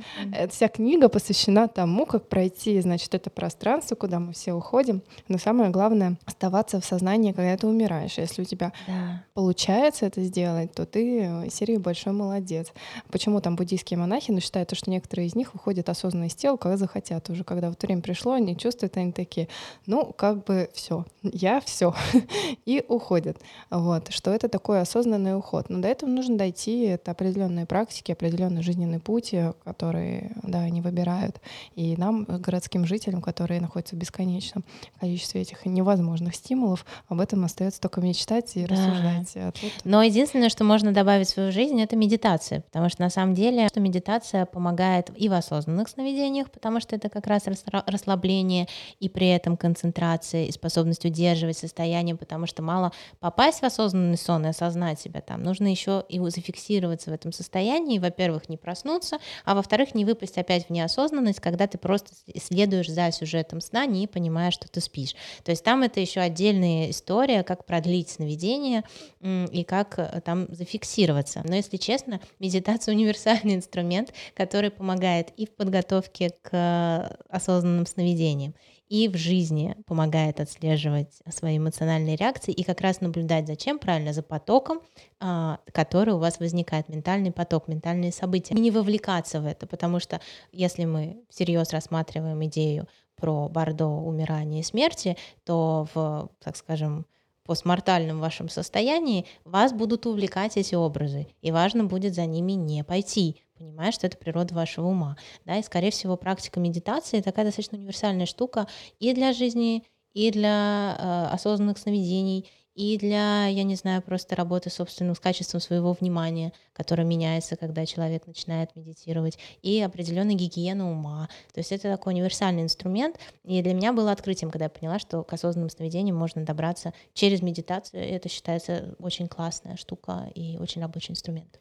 Speaker 2: вся книга посвящена тому, как пройти, значит, это пространство, куда мы все уходим. Но самое главное — оставаться в сознании, когда ты умираешь. Если у тебя да. получается это сделать, то ты серии большой молодец. Почему там буддийские монахи ну, считают, что некоторые из них выходят осознанно из тела, когда захотят уже. Когда вот время пришло, они чувствуют, они такие, ну, как бы все, я все, и уходят. Вот, что это такой осознанный уход. Но до этого нужно дойти, это определенные практики, определенный жизненный путь, э, который, да, они выбирают. И нам, городским жителям, которые находятся в бесконечном количестве этих невозможных стимулов, об этом остается только мечтать и да. рассуждать. А
Speaker 1: тут... Но единственное, что можно добавить в свою жизнь, это медитация, потому что на самом деле, что медитация помогает и в осознанных сновидениях, потому что это как раз расслабление, и при этом концентрация и способность удерживать состояние, потому что мало попасть в осознанный сон и осознать себя там, нужно еще и зафиксироваться в этом состоянии, во-первых, не проснуться, а во-вторых, не выпасть опять в неосознанность, когда ты просто следуешь за сюжетом сна, не понимая, что ты спишь. То есть там это еще отдельная история, как продлить сновидение и как э, там зафиксироваться. Но если честно, медитация универсальный инструмент, который помогает и в подготовке к э, осознанным сновидениям, и в жизни помогает отслеживать свои эмоциональные реакции и как раз наблюдать за чем правильно, за потоком, а, который у вас возникает, ментальный поток, ментальные события. И не вовлекаться в это, потому что если мы всерьез рассматриваем идею про Бордо, умирание и смерти, то в, так скажем, постмортальном вашем состоянии вас будут увлекать эти образы, и важно будет за ними не пойти, понимая, что это природа вашего ума. Да, и, скорее всего, практика медитации такая достаточно универсальная штука и для жизни, и для э, осознанных сновидений, и для, я не знаю, просто работы собственным с качеством своего внимания, которое меняется, когда человек начинает медитировать, и определенная гигиена ума. То есть это такой универсальный инструмент, и для меня было открытием, когда я поняла, что к осознанным сновидениям можно добраться через медитацию, и это считается очень классная штука и очень рабочий инструмент.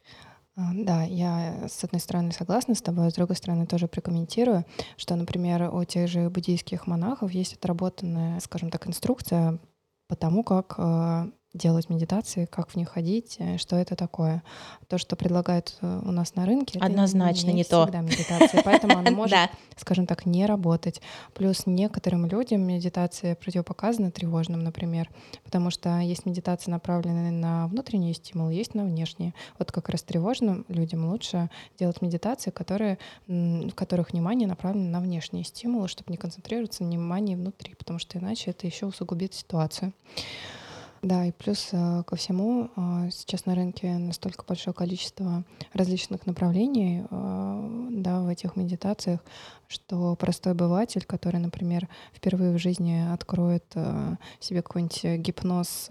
Speaker 2: А, да, я с одной стороны согласна с тобой, а с другой стороны тоже прокомментирую, что, например, у тех же буддийских монахов есть отработанная, скажем так, инструкция по тому, как э, делать медитации, как в них ходить, э, что это такое. То, что предлагают э, у нас на рынке,
Speaker 1: однозначно
Speaker 2: это
Speaker 1: не,
Speaker 2: не то. медитация, поэтому она может,
Speaker 1: да.
Speaker 2: скажем так, не работать. Плюс некоторым людям медитация противопоказана тревожным, например, потому что есть медитации, направленные на внутренние стимулы, есть на внешние. Вот как раз тревожным людям лучше делать медитации, которые, в которых внимание направлено на внешние стимулы, чтобы не концентрироваться на внимании внутри, потому что иначе это еще усугубит ситуацию. Да, и плюс э, ко всему э, сейчас на рынке настолько большое количество различных направлений э, да, в этих медитациях, что простой обыватель, который, например, впервые в жизни откроет себе какой-нибудь гипноз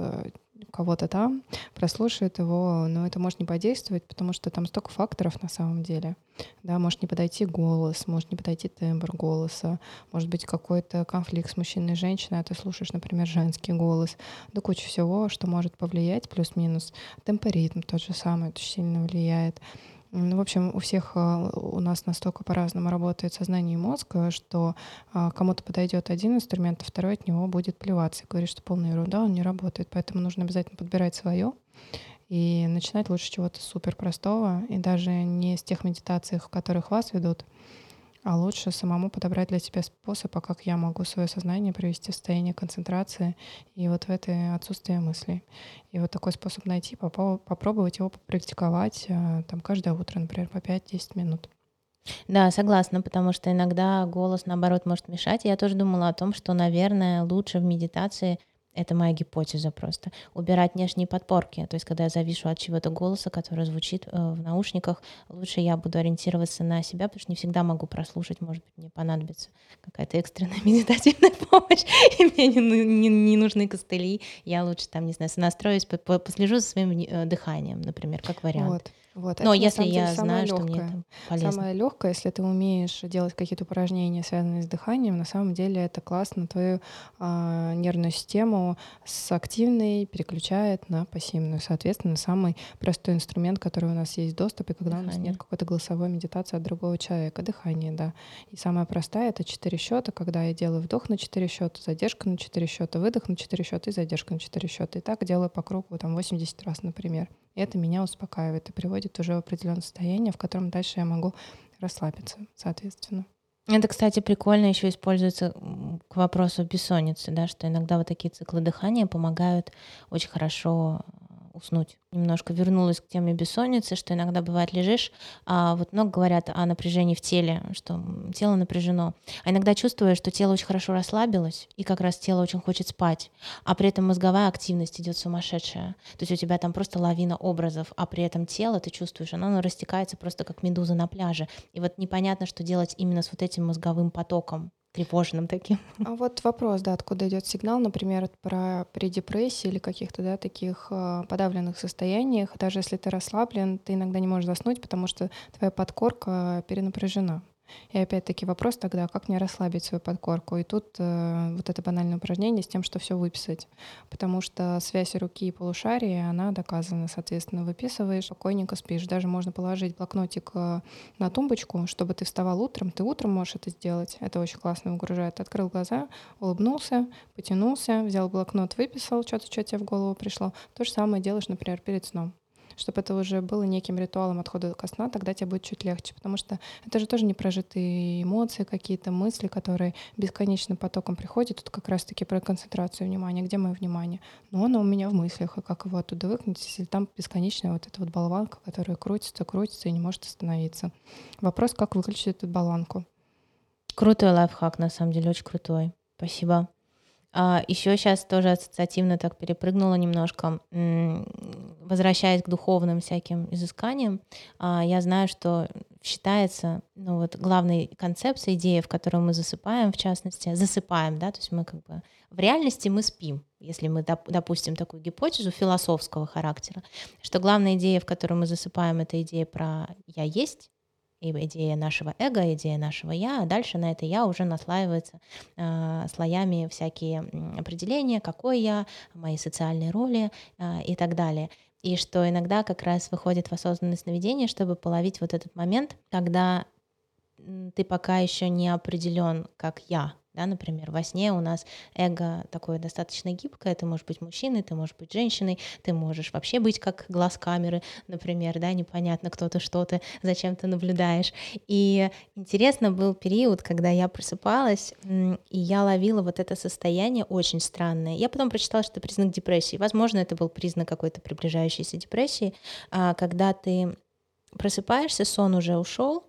Speaker 2: кого-то там, прослушает его, но это может не подействовать, потому что там столько факторов на самом деле. Да, может не подойти голос, может не подойти тембр голоса, может быть какой-то конфликт с мужчиной и женщиной, а ты слушаешь, например, женский голос. Да куча всего, что может повлиять, плюс-минус. Темпоритм тот же самый, очень сильно влияет. В общем, у всех а, у нас настолько по-разному работает сознание и мозг, что а, кому-то подойдет один инструмент, а второй от него будет плеваться и говорит, что полная ерунда, он не работает. Поэтому нужно обязательно подбирать свое и начинать лучше чего-то супер простого, и даже не с тех медитаций, в которых вас ведут, а лучше самому подобрать для себя способ, а как я могу свое сознание привести в состояние концентрации и вот в это отсутствие мыслей. И вот такой способ найти, попробовать его попрактиковать э, там каждое утро, например, по 5-10 минут.
Speaker 1: Да, согласна, потому что иногда голос, наоборот, может мешать. Я тоже думала о том, что, наверное, лучше в медитации это моя гипотеза просто. Убирать внешние подпорки. То есть, когда я завишу от чего-то голоса, который звучит э, в наушниках, лучше я буду ориентироваться на себя, потому что не всегда могу прослушать. Может быть, мне понадобится какая-то экстренная медитативная помощь, и мне не, не, не нужны костыли. Я лучше там, не знаю, сонастроюсь, послежу за своим э, дыханием, например, как вариант.
Speaker 2: Вот. Вот.
Speaker 1: Но это, если я знаю, легкое. что мне это полезно.
Speaker 2: Самое легкое, если ты умеешь делать какие-то упражнения, связанные с дыханием, на самом деле это классно твою э, нервную систему с активной переключает на пассивную. Соответственно, самый простой инструмент, который у нас есть в доступе, когда дыхание. у нас нет какой-то голосовой медитации от другого человека. Дыхание, да. И самое простое — это четыре счета, когда я делаю вдох на четыре счета, задержка на четыре счета, выдох на четыре счета и задержка на четыре счета. И так делаю по кругу там 80 раз, например. И это меня успокаивает и приводит уже в определенное состояние, в котором дальше я могу расслабиться, соответственно.
Speaker 1: Это, кстати, прикольно еще используется к вопросу бессонницы, да, что иногда вот такие циклы дыхания помогают очень хорошо уснуть. Немножко вернулась к теме бессонницы, что иногда бывает лежишь, а вот много говорят о напряжении в теле, что тело напряжено. А иногда чувствуешь, что тело очень хорошо расслабилось, и как раз тело очень хочет спать, а при этом мозговая активность идет сумасшедшая. То есть у тебя там просто лавина образов, а при этом тело, ты чувствуешь, оно, оно растекается просто как медуза на пляже. И вот непонятно, что делать именно с вот этим мозговым потоком тревожным таким.
Speaker 2: А вот вопрос, да, откуда идет сигнал, например, про при депрессии или каких-то, да, таких э, подавленных состояниях, даже если ты расслаблен, ты иногда не можешь заснуть, потому что твоя подкорка перенапряжена. И опять-таки вопрос тогда, как мне расслабить свою подкорку? И тут э, вот это банальное упражнение с тем, что все выписать. Потому что связь руки и полушария, она доказана, соответственно, выписываешь, спокойненько спишь. Даже можно положить блокнотик э, на тумбочку, чтобы ты вставал утром. Ты утром можешь это сделать. Это очень классно выгружает. Открыл глаза, улыбнулся, потянулся, взял блокнот, выписал что-то, что тебе в голову пришло. То же самое делаешь, например, перед сном чтобы это уже было неким ритуалом отхода ко сна, тогда тебе будет чуть легче, потому что это же тоже не прожитые эмоции, какие-то мысли, которые бесконечным потоком приходят. Тут как раз-таки про концентрацию внимания. Где мое внимание? Ну, оно у меня в мыслях, и как его оттуда выкнуть, если там бесконечная вот эта вот болванка, которая крутится, крутится и не может остановиться. Вопрос, как выключить эту болванку.
Speaker 1: Крутой лайфхак, на самом деле, очень крутой. Спасибо. А, Еще сейчас тоже ассоциативно так перепрыгнула немножко, возвращаясь к духовным всяким изысканиям. А, я знаю, что считается, ну вот главной концепцией, идея, в которую мы засыпаем, в частности, засыпаем, да, то есть мы как бы в реальности мы спим, если мы допустим такую гипотезу философского характера, что главная идея, в которую мы засыпаем, это идея про «я есть», и идея нашего эго, идея нашего я, а дальше на это я уже наслаивается э, слоями всякие определения, какой я, мои социальные роли э, и так далее. И что иногда как раз выходит в осознанное сновидение, чтобы половить вот этот момент, когда ты пока еще не определен как я, да, например, во сне у нас эго такое достаточно гибкое, ты можешь быть мужчиной, ты можешь быть женщиной, ты можешь вообще быть как глаз камеры, например, да, непонятно, кто ты, что ты, зачем ты наблюдаешь. И интересно был период, когда я просыпалась, и я ловила вот это состояние очень странное. Я потом прочитала, что это признак депрессии. Возможно, это был признак какой-то приближающейся депрессии, а, когда ты просыпаешься, сон уже ушел,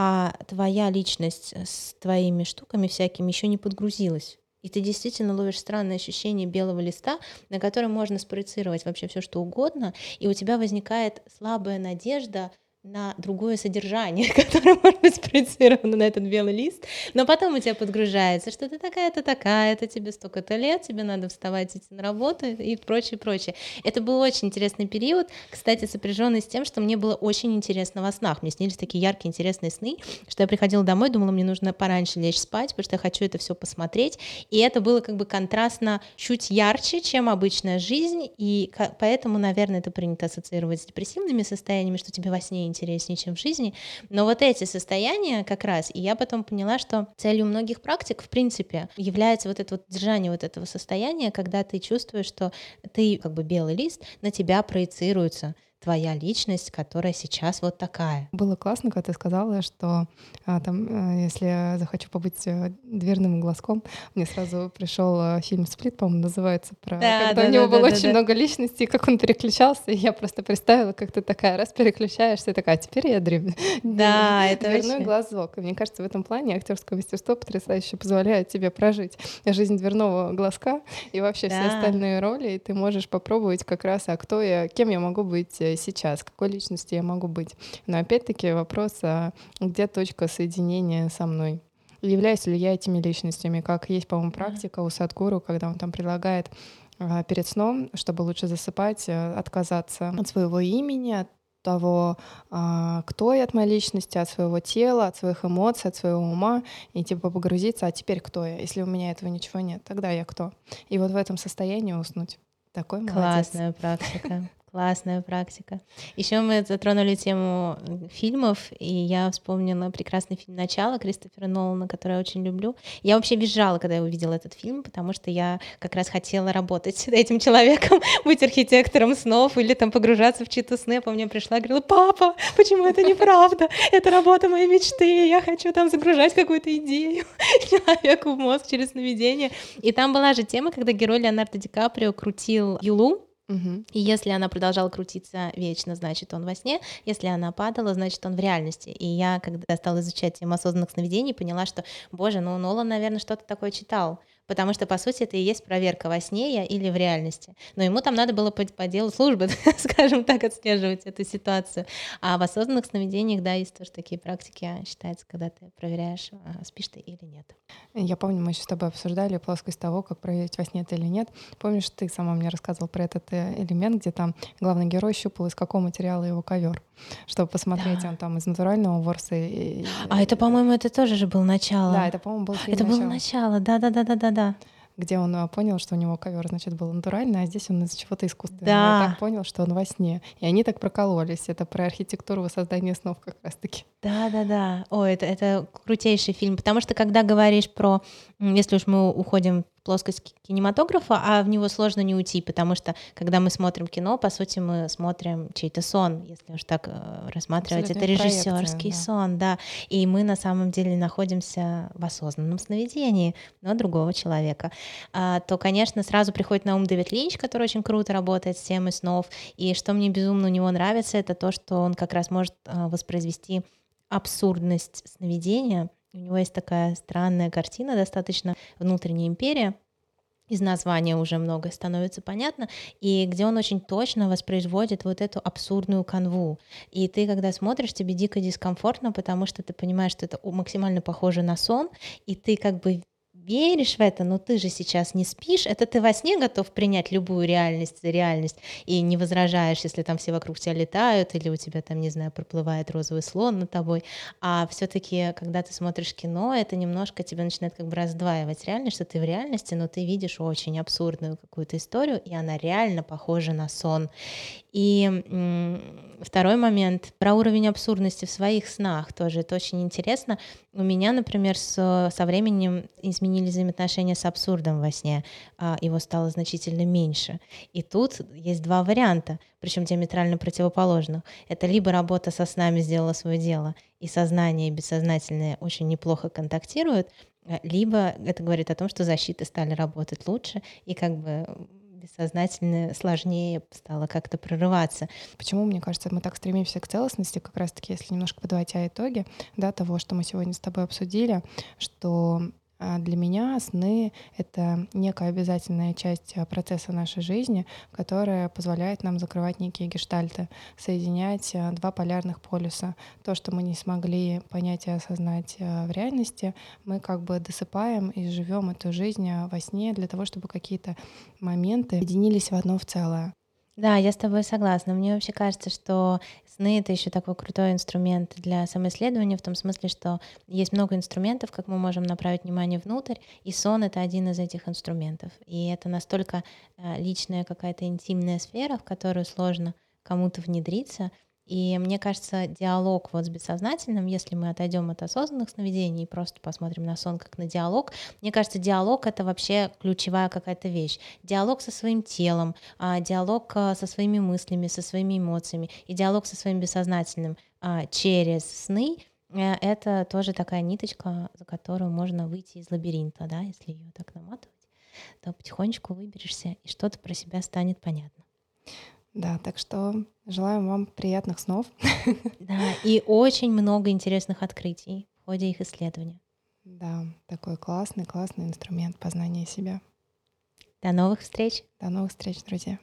Speaker 1: а твоя личность с твоими штуками всякими еще не подгрузилась. И ты действительно ловишь странное ощущение белого листа, на котором можно спроецировать вообще все, что угодно, и у тебя возникает слабая надежда на другое содержание, которое может быть спроецировано на этот белый лист, но потом у тебя подгружается, что ты такая-то такая, это тебе столько-то лет, тебе надо вставать, идти на работу и прочее, прочее. Это был очень интересный период, кстати, сопряженный с тем, что мне было очень интересно во снах. Мне снились такие яркие, интересные сны, что я приходила домой, думала, мне нужно пораньше лечь спать, потому что я хочу это все посмотреть, и это было как бы контрастно чуть ярче, чем обычная жизнь, и поэтому, наверное, это принято ассоциировать с депрессивными состояниями, что тебе во сне интереснее, чем в жизни. Но вот эти состояния как раз, и я потом поняла, что целью многих практик, в принципе, является вот это вот держание вот этого состояния, когда ты чувствуешь, что ты как бы белый лист, на тебя проецируется твоя личность, которая сейчас вот такая.
Speaker 2: Было классно, когда ты сказала, что а, там, э, если я захочу побыть э, дверным глазком, мне сразу пришел э, фильм «Сплит», по-моему, называется, про да, когда да, у него да, было да, очень да. много личностей, как он переключался, и я просто представила, как ты такая раз переключаешься, и такая, а теперь я древ...
Speaker 1: да, это
Speaker 2: дверной вообще... глазок. И мне кажется, в этом плане актерское мастерство потрясающе позволяет тебе прожить жизнь дверного глазка и вообще да. все остальные роли, и ты можешь попробовать как раз, а кто я, кем я могу быть сейчас, какой личности я могу быть. Но опять-таки вопрос, а где точка соединения со мной? Являюсь ли я этими личностями? Как есть, по-моему, практика у Садгуру, когда он там предлагает а, перед сном, чтобы лучше засыпать, э, отказаться от своего имени, от того, а, кто я от моей личности, от своего тела, от своих эмоций, от своего ума, и типа погрузиться, а теперь кто я? Если у меня этого ничего нет, тогда я кто? И вот в этом состоянии уснуть. Такой молодец.
Speaker 1: Классная практика. Классная практика. Еще мы затронули тему фильмов, и я вспомнила прекрасный фильм «Начало» Кристофера Нолана, который я очень люблю. Я вообще визжала, когда я увидела этот фильм, потому что я как раз хотела работать с этим человеком, быть архитектором снов или там погружаться в чьи-то сны. По мне пришла и говорила, папа, почему это неправда? Это работа моей мечты, я хочу там загружать какую-то идею человеку в мозг через сновидение. И там была же тема, когда герой Леонардо Ди Каприо крутил Юлу, Угу. И если она продолжала крутиться вечно, значит, он во сне. Если она падала, значит, он в реальности. И я, когда стала изучать тему осознанных сновидений, поняла, что, боже, ну Нолан, наверное, что-то такое читал потому что, по сути, это и есть проверка во сне я или в реальности. Но ему там надо было по, по делу службы, скажем так, отслеживать эту ситуацию. А в осознанных сновидениях, да, есть тоже такие практики, а, считается, когда ты проверяешь, а, спишь ты или нет.
Speaker 2: Я помню, мы еще с тобой обсуждали плоскость того, как проверить во сне это или нет. Помнишь, ты сама мне рассказывал про этот э, элемент, где там главный герой щупал, из какого материала его ковер, чтобы посмотреть, да. он там из натурального ворса. И...
Speaker 1: А это, по-моему, это тоже же было начало.
Speaker 2: Да, это, по-моему, был
Speaker 1: Это было начало, да-да-да-да-да да.
Speaker 2: Где он а, понял, что у него ковер, значит, был натуральный, а здесь он из чего-то искусственного. Да. И так понял, что он во сне. И они так прокололись. Это про архитектуру воссоздания снов как раз-таки.
Speaker 1: Да, да, да. Ой, это, это крутейший фильм. Потому что когда говоришь про, если уж мы уходим плоскость кинематографа, а в него сложно не уйти, потому что когда мы смотрим кино, по сути, мы смотрим чей-то сон, если уж так э, рассматривать, это режиссерский да. сон, да, и мы на самом деле находимся в осознанном сновидении, но другого человека, а, то, конечно, сразу приходит на ум Дэвид Линч, который очень круто работает с темой снов, и что мне безумно у него нравится, это то, что он как раз может а, воспроизвести абсурдность сновидения, у него есть такая странная картина, достаточно внутренняя империя, из названия уже многое становится понятно, и где он очень точно воспроизводит вот эту абсурдную канву. И ты, когда смотришь, тебе дико дискомфортно, потому что ты понимаешь, что это максимально похоже на сон, и ты как бы веришь в это, но ты же сейчас не спишь, это ты во сне готов принять любую реальность за реальность и не возражаешь, если там все вокруг тебя летают или у тебя там, не знаю, проплывает розовый слон над тобой, а все-таки, когда ты смотришь кино, это немножко тебя начинает как бы раздваивать реальность, что ты в реальности, но ты видишь очень абсурдную какую-то историю, и она реально похожа на сон. И второй момент про уровень абсурдности в своих снах тоже. Это очень интересно. У меня, например, с, со временем изменились взаимоотношения с абсурдом во сне. А, его стало значительно меньше. И тут есть два варианта, причем диаметрально противоположных. Это либо работа со снами сделала свое дело, и сознание и бессознательное очень неплохо контактируют, либо это говорит о том, что защиты стали работать лучше, и как бы бессознательно сложнее стало как-то прорываться.
Speaker 2: Почему, мне кажется, мы так стремимся к целостности, как раз-таки, если немножко подводя итоги да, того, что мы сегодня с тобой обсудили, что для меня сны — это некая обязательная часть а, процесса нашей жизни, которая позволяет нам закрывать некие гештальты, соединять а, два полярных полюса. То, что мы не смогли понять и осознать в реальности, мы как бы досыпаем и живем эту жизнь во сне для того, чтобы какие-то моменты объединились в одно в целое.
Speaker 1: Да, я с тобой согласна. Мне вообще кажется, что сны — это еще такой крутой инструмент для самоисследования, в том смысле, что есть много инструментов, как мы можем направить внимание внутрь, и сон — это один из этих инструментов. И это настолько э, личная какая-то интимная сфера, в которую сложно кому-то внедриться — и мне кажется, диалог вот с бессознательным, если мы отойдем от осознанных сновидений и просто посмотрим на сон как на диалог, мне кажется, диалог это вообще ключевая какая-то вещь. Диалог со своим телом, а, диалог а, со своими мыслями, со своими эмоциями и диалог со своим бессознательным а, через сны э, это тоже такая ниточка, за которую можно выйти из лабиринта, да, если ее так наматывать, то потихонечку выберешься, и что-то про себя станет понятно.
Speaker 2: Да, так что желаем вам приятных снов.
Speaker 1: Да, и очень много интересных открытий в ходе их исследования.
Speaker 2: Да, такой классный, классный инструмент познания себя.
Speaker 1: До новых встреч.
Speaker 2: До новых встреч, друзья.